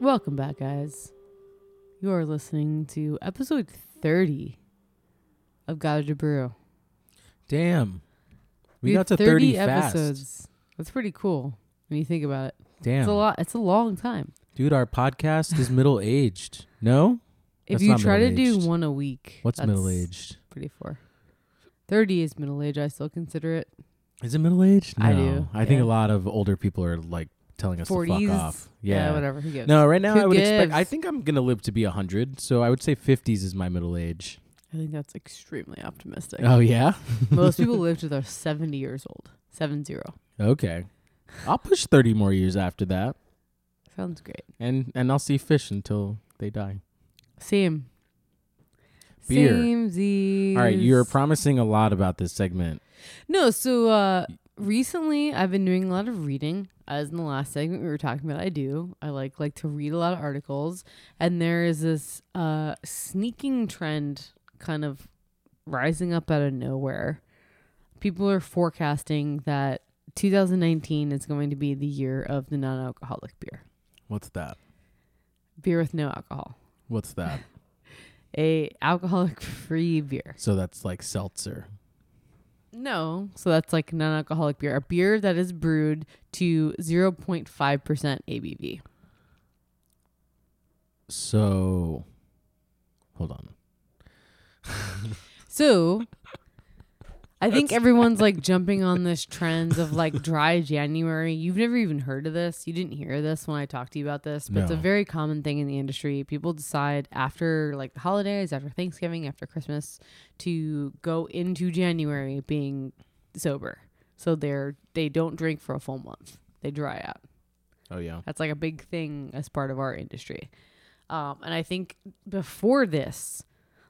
Welcome back, guys. You are listening to episode 30 of Gotta to Brew. Damn. We, had got to 30, fast. episodes. That's pretty cool when you think about it. Damn. It's a lot. It's a long time. Dude, our podcast is middle aged. No? If That's you try to do one a week, What's middle aged? Pretty far. 30 is middle age. I still consider it. Is it middle aged? I do, I think a lot of older people are like telling us to fuck off. Yeah, Yeah. whatever. Who gives? No, right now Who I would expect. I think I'm gonna live to be hundred, so I would say fifties is my middle age. I think that's extremely optimistic. Oh yeah. (laughs) Most people (laughs) live to their 70 years old. Seven zero. Okay. I'll push thirty more years after that, Sounds great. and and I'll see Phish until they die. Same. Beer. Samesies. All right, you're promising a lot about this segment. No, so uh recently I've been doing a lot of reading. As in the last segment we were talking about, I do. I like like to read a lot of articles, and there is this uh sneaking trend kind of rising up out of nowhere. People are forecasting that 2019 is going to be the year of the non-alcoholic beer. What's that? Beer with no alcohol. What's that? (laughs) A alcoholic free beer. so that's like seltzer. No. So that's like non alcoholic beer. A beer that is brewed to 0.5% ABV. So, hold on. So I think everyone's like (laughs) jumping on this trend of like dry January. You've never even heard of this. You didn't hear this when I talked to you about this, but it's a No. very common thing in the industry. People decide after like the holidays, after Thanksgiving, after Christmas to go into January being sober. So they're they don't drink for a full month. They dry out. Oh yeah. That's like a big thing as part of our industry. Um, and I think before this,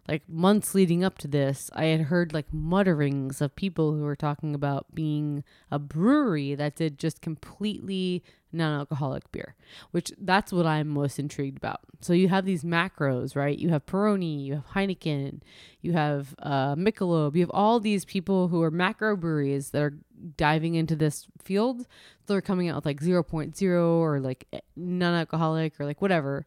like months leading up to this, I had heard like mutterings of people who were talking about being a brewery that did just completely non-alcoholic beer, which that's what I'm most intrigued about. So you have these macros, right? You have Peroni, you have Heineken, you have uh, Michelob, you have all these people who are macro breweries that are diving into this field. So They're coming out with like 0.0 or like eh, non-alcoholic or like whatever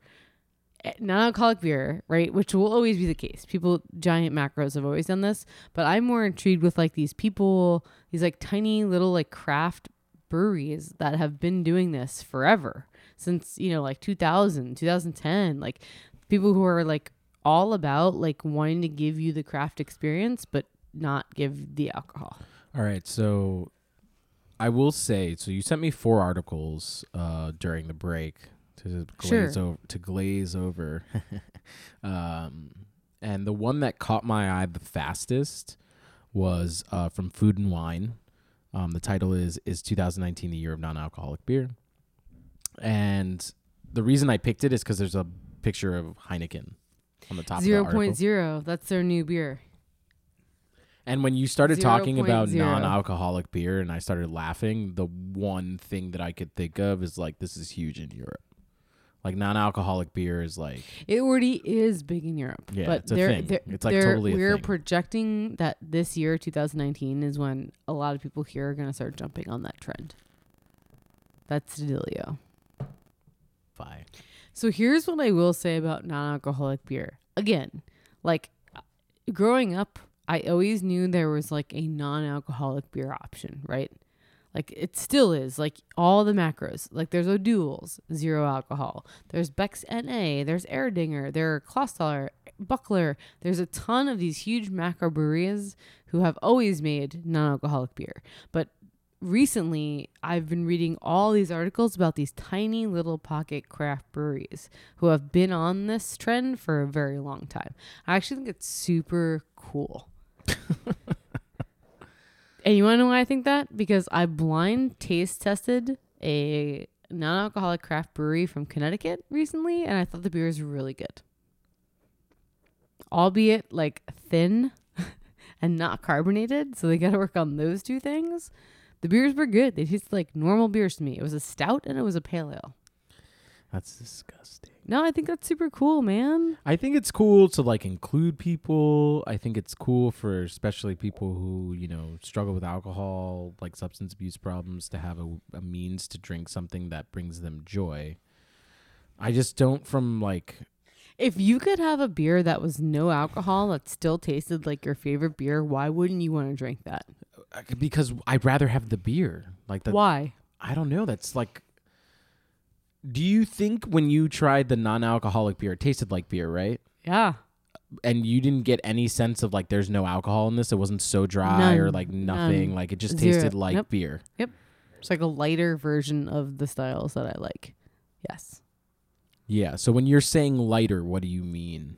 non-alcoholic beer, right? Which will always be the case. People, giant macros have always done this, but I'm more intrigued with like these people, these like tiny little like craft breweries that have been doing this forever since you know like 2000, 2010, like people who are like all about like wanting to give you the craft experience, but not give the alcohol. All right, so I will say, so you sent me four articles uh, during the break to glaze Sure. over. To glaze over, (laughs) um, and the one that caught my eye the fastest was uh, from Food and Wine. Um, the title is "Is 2019 the Year of Non-Alcoholic Beer?" And the reason I picked it is because there's a picture of Heineken on the top. of the Zero point zero. That's their new beer. And when you started talking about 0.0. non-alcoholic beer, and I started laughing, the one thing that I could think of is like this is huge in Europe. Like non-alcoholic beer is like It already is big in Europe. Yeah, but it's a they're, thing. they're- It's, like, totally We're thing. projecting that this year, 2019, is when a lot of people here are going to start jumping on that trend. That's Delio. fine. So here's what I will say about non-alcoholic beer. Again, like uh, growing up, I always knew there was like a non-alcoholic beer option, right? Like it still is. Like all the macros. Like there's O'Doul's, zero alcohol. There's Beck's NA. There's Erdinger. There are Clausthaler, Buckler. There's a ton of these huge macro breweries who have always made non-alcoholic beer. But recently I've been reading all these articles about these tiny little pocket craft breweries who have been on this trend for a very long time. I actually think it's super cool. (laughs) and you want to know why I think that? Because I blind taste tested a non-alcoholic craft brewery from Connecticut recently and I thought the beer is really good. Albeit like thin (laughs) and not carbonated, so they got to work on those two things. The beers were good. They tasted like normal beers to me. It was a stout and it was a pale ale. That's disgusting. No, I think that's super cool, man. I think it's cool to like include people. I think it's cool for especially people who you know struggle with alcohol, like substance abuse problems, to have a, a means to drink something that brings them joy. I just don't from like If you could have a beer that was no alcohol that still tasted like your favorite beer, why wouldn't you want to drink that? Uh, because I'd rather have the beer. Like the why? I don't know. That's like. Do you think when you tried the non-alcoholic beer, it tasted like beer, right? Yeah. And you didn't get any sense of like there's no alcohol in this. It wasn't so dry or like nothing. None. Like it just Zero. tasted like Nope. beer. Yep. It's like a lighter version of the styles that I like. Yes. Yeah. So when you're saying lighter, what do you mean?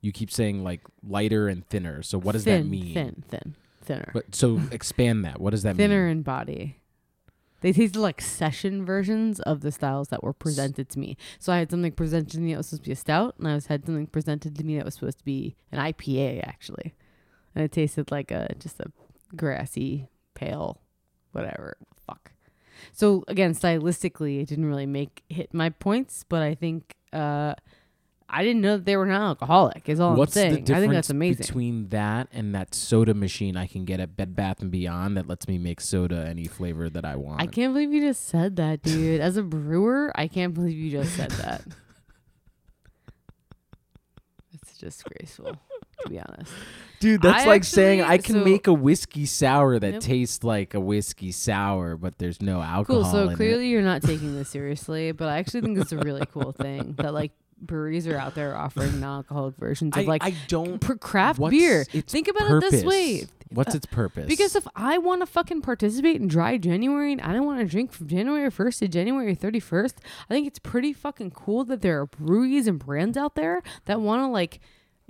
You keep saying like lighter and thinner. So what does thin, that mean? Thin, thin, thinner. But so expand that. What does that mean? thinner in body. They tasted like session versions of the styles that were presented to me. So I had something presented to me that was supposed to be a stout, and I was had something presented to me that was supposed to be an IPA actually, and it tasted like a just a grassy, pale, whatever. Fuck. So again, stylistically, it didn't really make hit my points, but I think uh, I didn't know that they were not alcoholic. Is all What's I'm the saying. difference I think that's amazing. between that and that soda machine I can get at Bed Bath and Beyond that lets me make soda any flavor that I want? I can't believe you just said that, dude. As a brewer, I can't believe you just said that. (laughs) It's disgraceful, to be honest. Dude, that's I like saying I can so- make a whiskey sour that tastes like a whiskey sour, but there's no alcohol. Cool. So in it. clearly you're not taking this seriously, but I actually think it's a really cool thing that like breweries are out there offering (laughs) non-alcoholic versions I, of like I don't. craft beer. Think about it this way. What's Uh, its purpose? Because if I want to fucking participate in dry January and I don't want to drink from January 1st to January 31st, I think it's pretty fucking cool that there are breweries and brands out there that want to like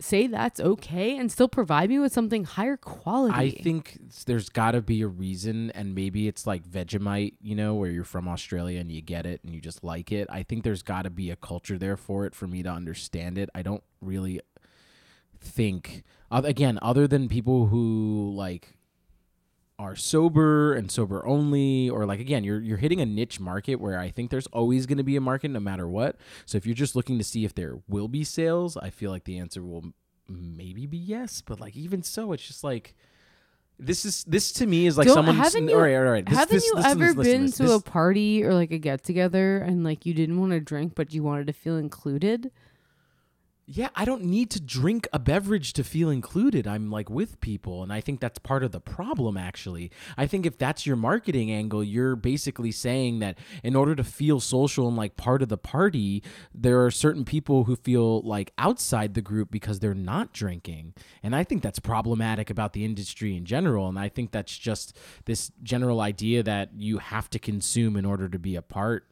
say that's okay and still provide me with something higher quality. I think there's got to be a reason, and maybe it's like Vegemite, you know, where you're from Australia and you get it and you just like it. I think there's got to be a culture there for it for me to understand it. I don't really think, again, other than people who like are sober and sober only or like again you're you're hitting a niche market where I think there's always going to be a market no matter what. So if you're just looking to see if there will be sales, I feel like the answer will maybe be yes, but like even so it's just like this is this to me is like Don't- someone haven't you- all right, all right. This, Haven't this, you ever been to a party or like a get together and like you didn't want to drink but you wanted to feel included? Yeah, I don't need to drink a beverage to feel included. I'm like with people, and I think that's part of the problem, actually. I think if that's your marketing angle, you're basically saying that in order to feel social and like part of the party, there are certain people who feel like outside the group because they're not drinking. And I think that's problematic about the industry in general. And I think that's just this general idea that you have to consume in order to be a part.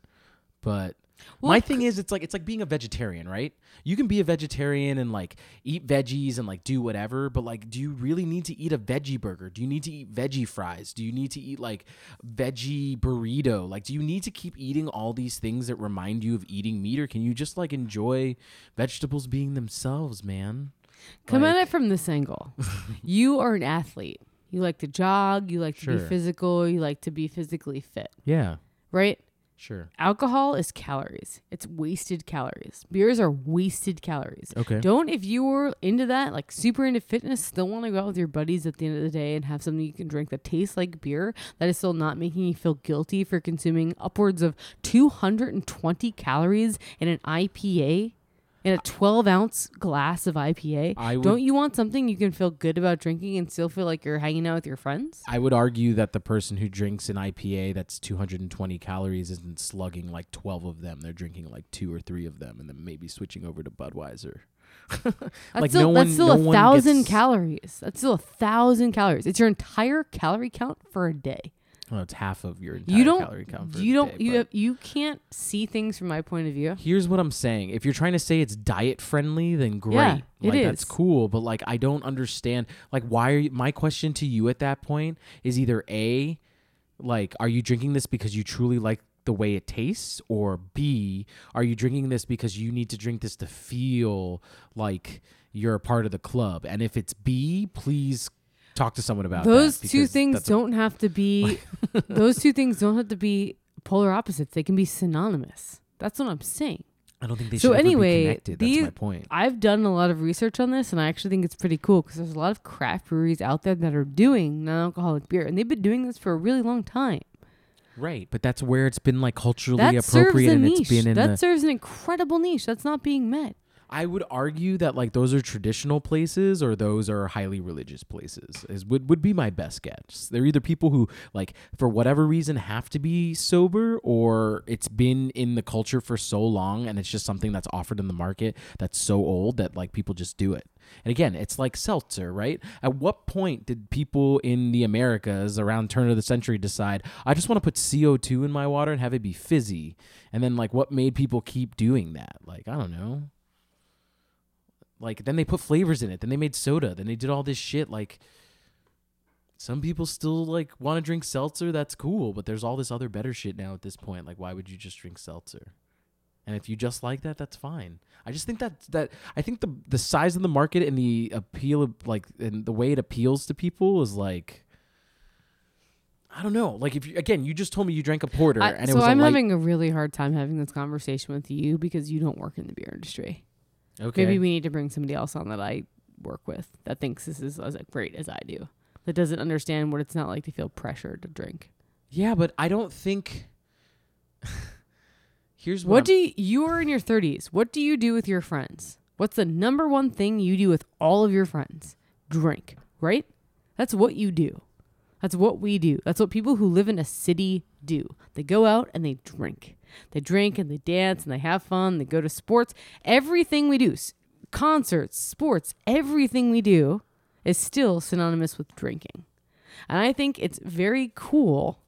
But Well, my thing is, it's like it's like being a vegetarian, right? You can be a vegetarian and like eat veggies and like do whatever, but like, do you really need to eat a veggie burger? Do you need to eat veggie fries? Do you need to eat like veggie burrito? Like, do you need to keep eating all these things that remind you of eating meat, or can you just like enjoy vegetables being themselves, man? Come Like- at it from this angle. (laughs) you are an athlete. You like to jog, you like to Sure. be physical, you like to be physically fit, Yeah, right? Sure. Alcohol is calories. It's wasted calories. Beers are wasted calories. Okay. Don't if you were into that, like super into fitness, still want to go out with your buddies at the end of the day and have something you can drink that tastes like beer that is still not making you feel guilty for consuming upwards of 220 calories in an IPA in a 12 ounce glass of IPA. I would- Don't you want something you can feel good about drinking and still feel like you're hanging out with your friends? I would argue that the person who drinks an IPA that's 220 calories isn't slugging like 12 of them. They're drinking like two or three of them and then maybe switching over to Budweiser. (laughs) That's like still, no that's one, still no a thousand calories. That's still a thousand calories. It's your entire calorie count for a day. Well, it's half of your entire You don't. calorie count. You don't. day, you have, you can't see things from my point of view. Here's what I'm saying. If you're trying to say it's diet friendly, then great. Yeah, it like that's cool, but like I don't understand like why are you, my question to you at that point is either A like are you drinking this because you truly like the way it tastes or B are you drinking this because you need to drink this to feel like you're a part of the club? And if it's B, please talk to someone about Those two things don't have to be. (laughs) those two things don't have to be polar opposites. They can be synonymous. That's what I'm saying. I don't think they So should ever be anyway, connected. these- That's my point. I've done a lot of research on this, and I actually think it's pretty cool because there's a lot of craft breweries out there that are doing non-alcoholic beer, and they've been doing this for a really long time. Right, but that's where it's been like culturally That appropriate and niche. it's been in that serves an incredible niche that's not being met. I would argue that like those are traditional places or those are highly religious places. Is would would be my best guess. They're either people who like for whatever reason have to be sober or it's been in the culture for so long and it's just something that's offered in the market that's so old that like people just do it. And again, it's like seltzer, right? At what point did people in the Americas around turn of the century decide, I just want to put CO2 in my water and have it be fizzy? And then like what made people keep doing that? Like, I don't know like then they put flavors in it. Then they made soda. Then they did all this shit. Like some people still like want to drink seltzer. That's cool. But there's all this other better shit now at this point. Like why would you just drink seltzer? And if you just like that that's fine. I just think that that i think the the size of the market and the appeal of like and the way it appeals to people is like I don't know. Like if you again, you just told me you drank a porter I- and it so was I'm a light. having a really hard time having this conversation with you because you don't work in the beer industry. Okay. Maybe we need to bring somebody else on that I work with that thinks this is as great as I do. That doesn't understand what it's not like to feel pressured to drink. yeah, but I don't think. (laughs) Here's what, What do you, you are in your 30s? What do you do with your friends? What's the number one thing you do with all of your friends? Drink, right? That's what you do. That's what we do. That's what people who live in a city do. They go out and they drink. They drink and they dance and they have fun. They go to sports. Everything we do, concerts, sports, everything we do is still synonymous with drinking. And I think it's very cool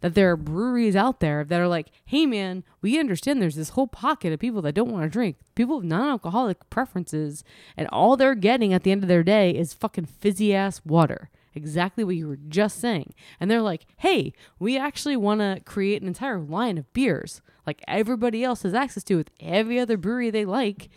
that there are breweries out there that are like, hey man, we understand there's this whole pocket of people that don't want to drink. People with non alcoholic preferences, and all they're getting at the end of their day is fucking fizzy ass water. Exactly what you were just saying. And they're like, hey, we actually want to create an entire line of beers like everybody else has access to with every other brewery they like.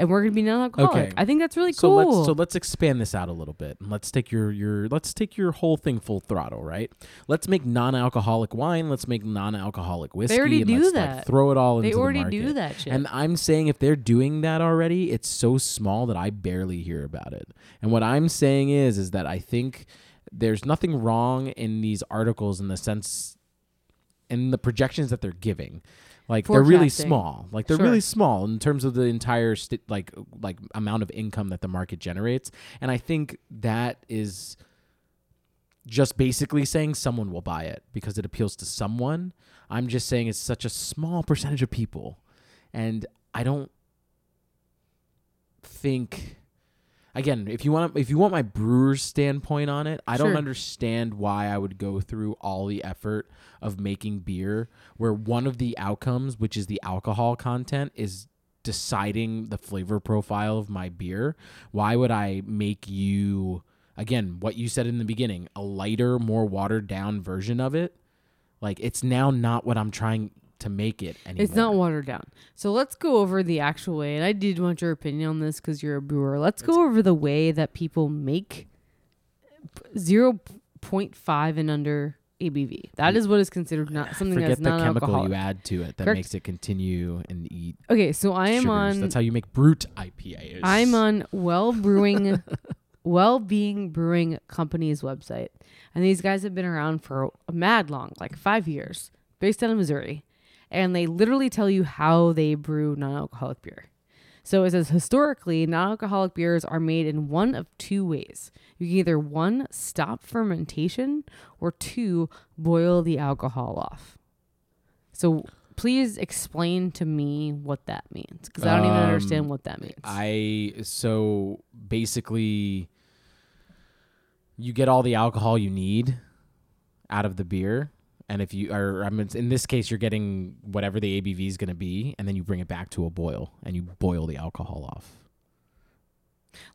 And we're going to be non alcoholic. Okay. I think that's really so cool. let's so let's expand this out a little bit and let's take your your let's take your whole thing full throttle right let's make non-alcoholic wine let's make non-alcoholic whiskey They already do that. like, throw it all they already the do that shit. and i'm saying if they're doing that already it's so small that i barely hear about it and what i'm saying is is that i think there's nothing wrong in these articles in the sense in the projections that they're giving like they're really small. Like they're Sure. really small in terms of the entire sti- like like amount of income that the market generates. And i think that is just basically saying someone will buy it because it appeals to someone. I'm just saying it's such a small percentage of people. And i don't think again if you want if you want my brewer's standpoint on it i don't understand why i would go through all the effort of making beer where one of the outcomes which is the alcohol content is deciding the flavor profile of my beer. Why would i make you again what you said in the beginning a lighter more watered down version of it? Like it's now not what i'm trying to make it anymore It's not watered down. So let's go over the actual way. And I did want your opinion on this because you're a brewer. Let's go over the way that people make zero point five and under ABV. That is what is considered not something forget that's the chemical you add to it that Correct. makes it continue and eat Okay, so I am sugars. on. that's how you make brut ipas I'm on Well Brewing, (laughs) Well Being Brewing Company's website, and these guys have been around for a mad long, like five years, based out of Missouri, and they literally tell you how they brew non-alcoholic beer. So it says historically, non-alcoholic beers are made in one of two ways. You can either one stop fermentation or two boil the alcohol off. So please explain to me what that means because I don't even Um, understand what that means. I so basically you get all the alcohol you need out of the beer. And if you are, I mean, in this case, you're getting whatever the ABV is going to be, and then you bring it back to a boil, and you boil the alcohol off.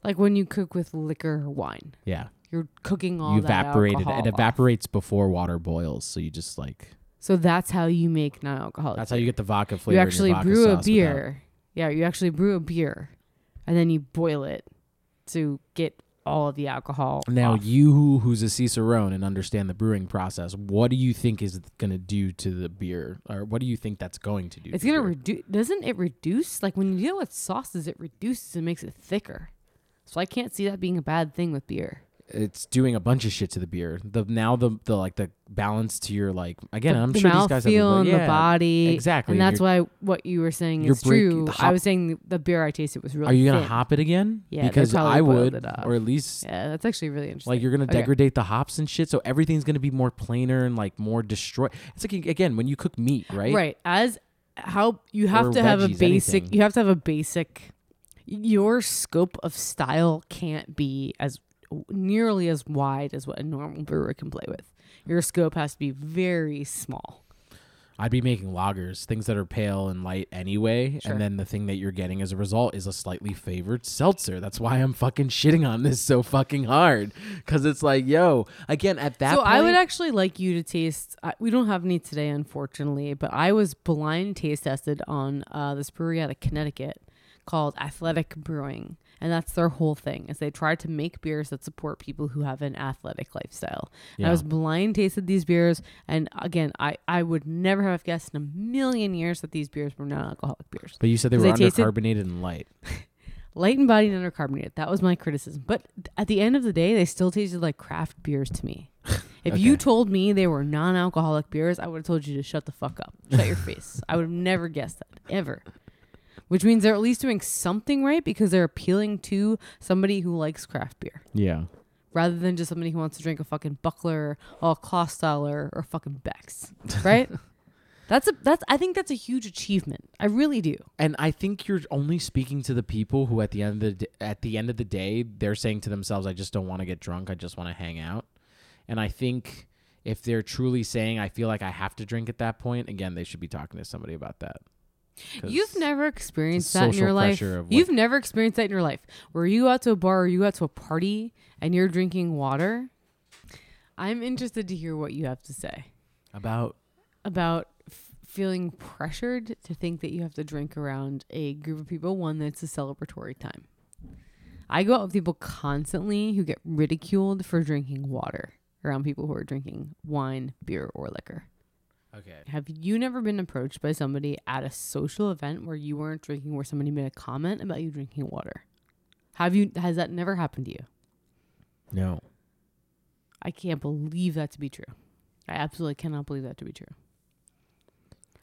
Like when you cook with liquor or wine, Yeah, you're cooking all you that evaporate it. alcohol It off. evaporates before water boils, so you just like So that's how you make non-alcoholic. that's how you get the vodka You flavor. in your actually brew a sauce without- beer. Yeah, you actually brew a beer, and then you boil it to get all of the alcohol. Now, off. you who's a cicerone and understand the brewing process, what do you think is going to do to the beer, or what do you think that's going to do? it's gonna reduce. Doesn't it reduce? Like when you deal with sauces, it reduces and makes it thicker. So I can't see that being a bad thing with beer. It's doing a bunch of shit to the beer. The now the the like the balance to your like again. the, I'm the sure these guys have mouthfeel and yeah, the body, exactly, and that's why what you were saying is break- true. the I was saying the, the beer I tasted was really. Are you gonna thin. hop it again? Yeah, because I would, it or at least Yeah, that's actually really interesting. like you're gonna Okay. degrade the hops and shit. So everything's gonna be more plainer and like more destroy. It's like again when you cook meat, right? Right. As how you have Or to have a basic anything. you have to have a basic your scope of style can't be as nearly as wide as what a normal brewer can play with. Your scope has to be very small. I'd be making lagers, things that are pale and light anyway, Sure. and then the thing that you're getting as a result is a slightly favored seltzer. That's why I'm fucking shitting on this so fucking hard, because it's like, yo, again at that. so point, I would actually like you to taste. I, we don't have any today, unfortunately, but I was blind taste tested on uh, this brewery out of Connecticut called Athletic Brewing, and that's their whole thing. Is they try to make beers that support people who have an athletic lifestyle. Yeah. I was blind tasted these beers, and again, I I would never have guessed in a million years that these beers were non-alcoholic beers. But you said they were undercarbonated and light. (laughs) Light and body and undercarbonated. That was my criticism. But at the end of the day, they still tasted like craft beers to me. (laughs) If you told me they were non-alcoholic beers, I would have told you to shut the fuck up. Shut your face. I would have never guessed that ever. Which means they're at least doing something right because they're appealing to somebody who likes craft beer Yeah. rather than just somebody who wants to drink a fucking Buckler or a Clausthaler or fucking Beck's, right? (laughs) that's a that's I think that's a huge achievement. I really do. And I think you're only speaking to the people who, at the end of the d- at the end of the day, they're saying to themselves, "I just don't want to get drunk. I just want to hang out." And I think if they're truly saying, "I feel like I have to drink at that point," again, they should be talking to somebody about that. You've never experienced that in your life. pressure of what- You've never experienced that in your life, where you go out to a bar or you go out to a party and you're drinking water. I'm interested to hear what you have to say about about f- feeling pressured to think that you have to drink around a group of people. One that's a celebratory time. I go out with people constantly who get ridiculed for drinking water around people who are drinking wine, beer, or liquor. Okay. Have you never been approached by somebody at a social event where you weren't drinking, where somebody made a comment about you drinking water? Have you? Has that never happened to you? No. I can't believe that to be true. I absolutely cannot believe that to be true.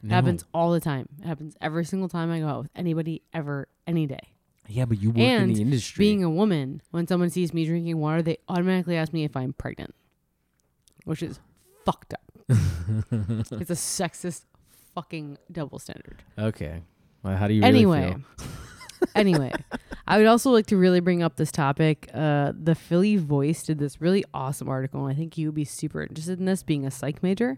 It happens all the time. It happens every single time I go out with anybody ever, any day. Yeah, but you work in the industry. Being a woman, when someone sees me drinking water, they automatically ask me if I'm pregnant, which is fucked up. (laughs) it's a sexist fucking double standard. okay. Well, how do you really anyway (laughs) anyway i would also like to really bring up this topic uh the philly voice did this really awesome article and i think you would be super interested in this being a psych major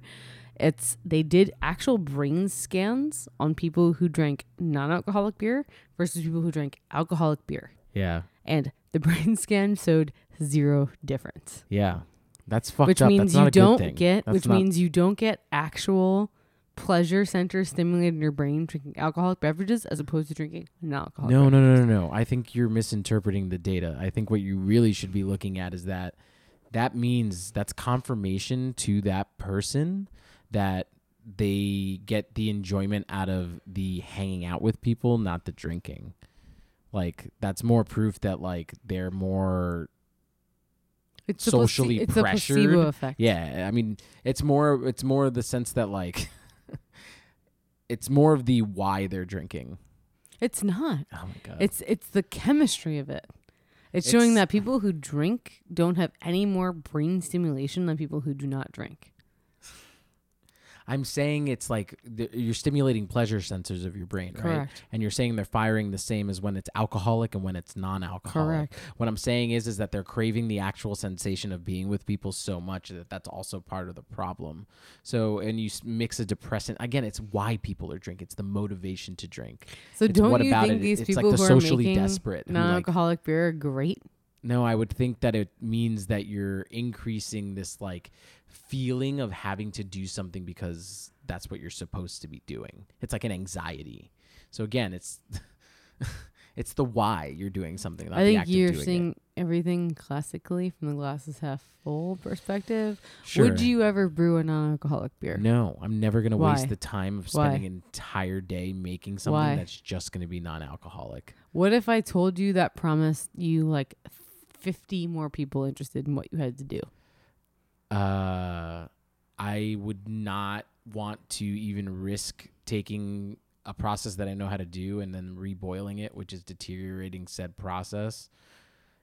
it's they did actual brain scans on people who drank non-alcoholic beer versus people who drank alcoholic beer Yeah. and the brain (laughs) scan showed zero difference Yeah. That's fucked which up. means That's not you a good don't get That's which not- means you don't get actual pleasure centers stimulated in your brain drinking alcoholic beverages as opposed to drinking non-alcoholic No, no, no, no, no. I think you're misinterpreting the data. I think what you really should be looking at is that that means that's confirmation to that person that they get the enjoyment out of the hanging out with people, not the drinking. Like that's more proof that like they're more It's a place- socially it's a placebo pressured. effect. yeah, I mean, it's more it's more the sense that like (laughs) it's more of the why they're drinking. It's not. Oh my god. It's it's the chemistry of it. It's, showing that people who drink don't have any more brain stimulation than people who do not drink. I'm saying it's like th- you're stimulating pleasure sensors of your brain, right? Correct. And you're saying they're firing the same as when it's alcoholic and when it's non-alcoholic. Correct. What I'm saying is is that they're craving the actual sensation of being with people so much that that's also part of the problem. So, and you mix a depressant again. It's why people are drinking. It's the motivation to drink. So It's don't what you about think it? these It's like people the who are socially making desperate who, like- non-alcoholic beer are great? No, I would think that it means that you're increasing this like feeling of having to do something because that's what you're supposed to be doing. It's like an anxiety. So again, it's (laughs) it's the why you're doing something. I the think you're seeing everything classically from the glasses half full perspective. Sure. Would you ever brew a non-alcoholic beer? No, I'm never gonna waste the time of Why? spending an entire day making something Why? that's just gonna be non-alcoholic. What if I told you that promised you like 50 more people interested in what you had to do? Uh, I would not want to even risk taking a process that I know how to do and then reboiling it, which is deteriorating said process.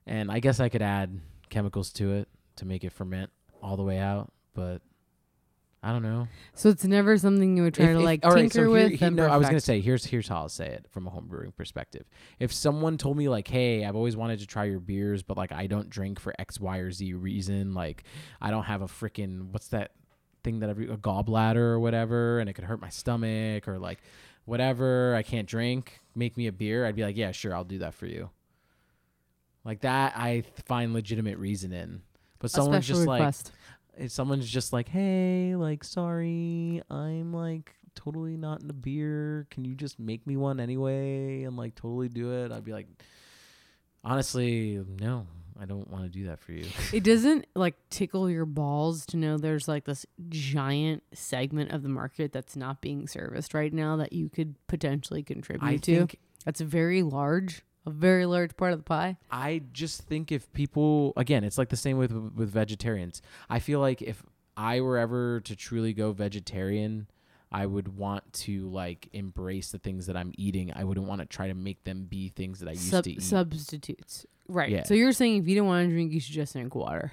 And I guess I could add chemicals to it to make it ferment all the way out, but I don't know. So it's never something you would try If- to if- like all right, tinker so with. here- and no, I was gonna say here's here's how I'll say it from a home brewing perspective. If someone told me like, "Hey, I've always wanted to try your beers, but like I don't drink for X, Y, or Z reason. Like I don't have a freaking what's that thing that every a gallbladder or whatever, and it could hurt my stomach or like whatever. I can't drink. Make me a beer. I'd be like, yeah, sure, I'll do that for you. Like that, I find legitimate reason in. But someone's just like, request. If someone's just like, "Hey, like, sorry, I'm like totally not into beer. Can you just make me one anyway and like totally do it?" I'd be like, honestly, no, I don't want to do that for you. (laughs) it doesn't like tickle your balls to know there's like this giant segment of the market that's not being serviced right now that you could potentially contribute I to. think That's a very large, a very large part of the pie. I just think if people again, it's like the same with with vegetarians. I feel like if I were ever to truly go vegetarian, I would want to like embrace the things that I'm eating. I wouldn't want to try to make them be things that I used Sub- to eat. substitutes. Right. Yeah. So you're saying if you don't want to drink, you should just drink water.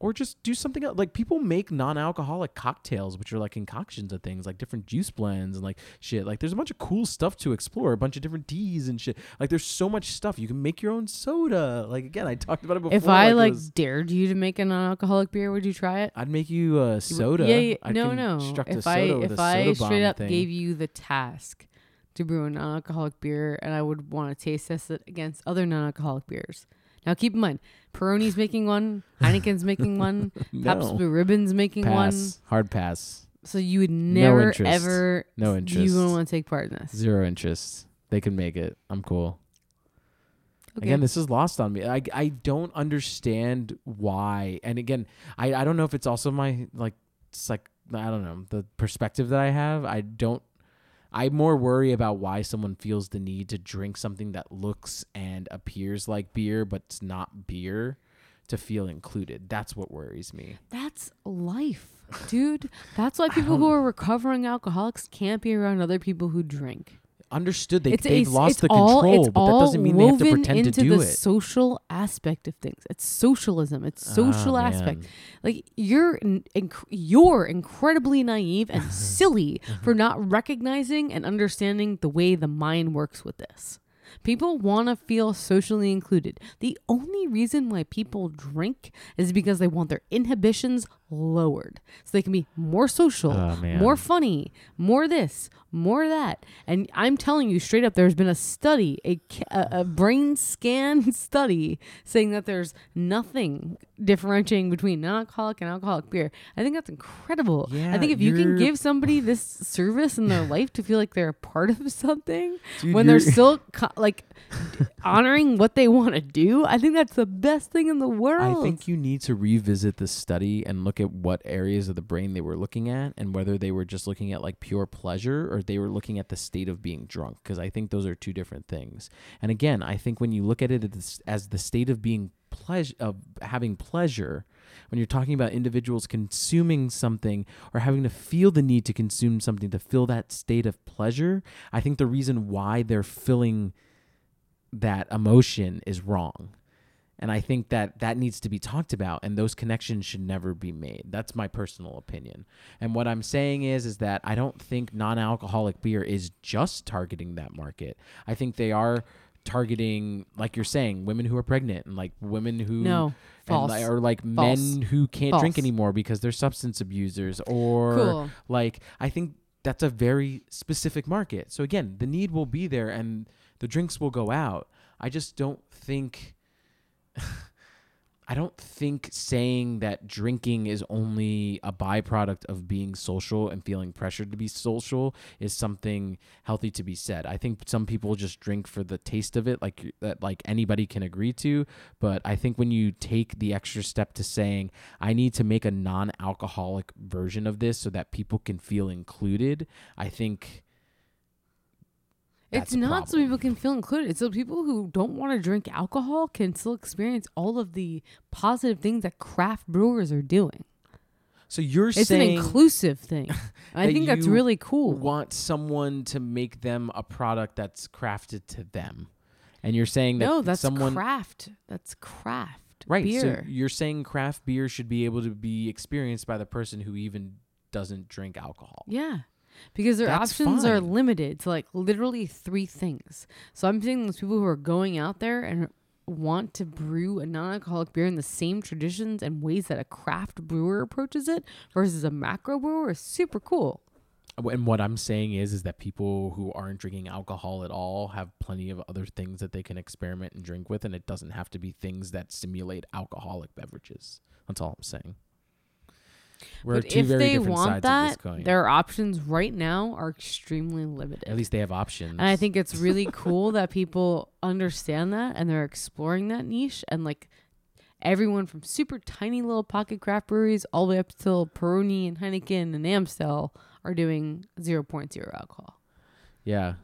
Or just do something else. Like people make non-alcoholic cocktails, which are like concoctions of things, like different juice blends and like shit. Like there's a bunch of cool stuff to explore, a bunch of different teas and shit. Like there's so much stuff. You can make your own soda. Like again, I talked about it before. if I it like was- dared you to make a non-alcoholic beer, would you try it? I'd make you a soda. Yeah, yeah. I'd no, no. If I if I straight up thing. gave you the task to brew a non-alcoholic beer, and I would want to taste test it against other non-alcoholic beers. Now keep in mind, Peroni's making one, (laughs) Heineken's making one, Pabst. Blue Ribbon's making one. hard pass, So you would No never interest. ever no interest. you wouldn't want to take part in this. zero interest. They can make it. I'm cool. Okay. Again, this is lost on me. I, I don't understand why. And again, I, I don't know if it's also my like it's like I don't know the perspective that I have. I don't. I more worry about why someone feels the need to drink something that looks and appears like beer, but it's not beer, to feel included. That's what worries me. That's life, dude. That's why (laughs) people who um, are recovering alcoholics can't be around other people who drink. Understood. They it's they've it's, lost it's the all, control, but that doesn't mean they have to pretend to into do the it. social aspect of things. It's socialism. It's social Ah, aspect. man. Like you're inc- you're incredibly naive and (laughs) silly for not recognizing and understanding the way the mind works with this. People want to feel socially included. The only reason why people drink is because they want their inhibitions lowered so they can be more social, Oh, more funny, more this, more that. And I'm telling you straight up, there's been a study, a, a, a brain scan (laughs) study saying that there's nothing differentiating between non-alcoholic and alcoholic beer. I think that's incredible. I think if you can give somebody (laughs) this service in their life to feel like they're a part of something Dude, when they're still (laughs) co- like honoring what they want to do, I think that's the best thing in the world I think you need to revisit the study and look at what areas of the brain they were looking at and whether they were just looking at like pure pleasure or they were looking at the state of being drunk because I think those are two different things. And again, I think when you look at it as, as the state of being pleasure of having pleasure when you're talking about individuals consuming something or having to feel the need to consume something to fill that state of pleasure, I think the reason why they're filling that emotion is wrong. And I think that that needs to be talked about and those connections should never be made. That's my personal opinion. And what I'm saying is is that I don't think non-alcoholic beer is just targeting that market. I think they are targeting like you're saying women who are pregnant and like women who No, false. li- or like False. men who can't drink anymore because they're substance abusers or Cool. like I think that's a very specific market. So again, the need will be there and the drinks will go out. I just don't think (sighs) I don't think saying that drinking is only a byproduct of being social and feeling pressured to be social is something healthy to be said. I think some people just drink for the taste of it, like that, like anybody can agree to. But I think when you take the extra step to saying, "I need to make a non-alcoholic version of this so that people can feel included," I think That's it's not so people can feel included. It's so people who don't want to drink alcohol can still experience all of the positive things that craft brewers are doing. So you're It's saying it's an inclusive thing. (laughs) I think that's really cool. want someone to make them a product that's crafted to them, and you're saying that no, that's someone craft. That's craft right. beer. So you're saying craft beer should be able to be experienced by the person who even doesn't drink alcohol. Yeah. Because their That's options are limited to like literally three things. So I'm saying those people who are going out there and want to brew a non-alcoholic beer in the same traditions and ways that a craft brewer approaches it versus a macro brewer is super cool. Uh, and what I'm saying is, is that people who aren't drinking alcohol at all have plenty of other things that they can experiment and drink with, and it doesn't have to be things that simulate alcoholic beverages. That's all I'm saying. We're but if very they different want that, their options right now are extremely limited. At least they have options. And I think it's really cool (laughs) that people understand that and they're exploring that niche and like everyone from super tiny little pocket craft breweries all the way up till Peroni and Heineken and Amstel are doing 0.0 alcohol. yeah.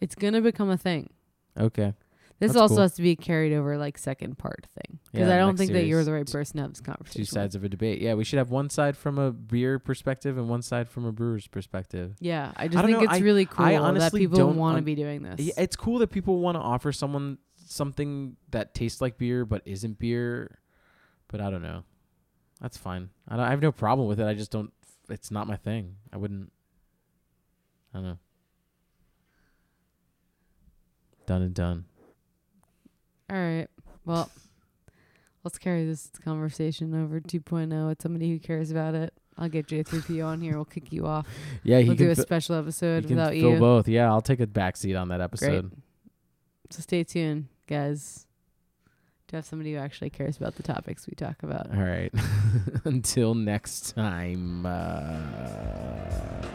It's going to become a thing. Okay. This That's also cool. has to be carried over like second part thing because Yeah, I don't think that you're the right person to have this conversation. Two with. sides of a debate. Yeah, we should have one side from a beer perspective and one side from a brewer's perspective. Yeah, I just don't think know, it's I- really cool I that people want to un- be doing this. Yeah, It's cool that people want to offer someone something that tastes like beer but isn't beer. But I don't know. That's fine. I, don't, I have no problem with it. I just don't. It's not my thing. I wouldn't. I don't know. Done and done. All right. Well, let's carry this conversation over 2.0 with somebody who cares about it. I'll get J3PO on here. We'll kick you off. (laughs) Yeah, he We'll do a fi- special episode without you. both. Yeah, I'll take a backseat on that episode. Great. So stay tuned, guys, to have somebody who actually cares about the topics we talk about. All right. (laughs) Until next time. Uh...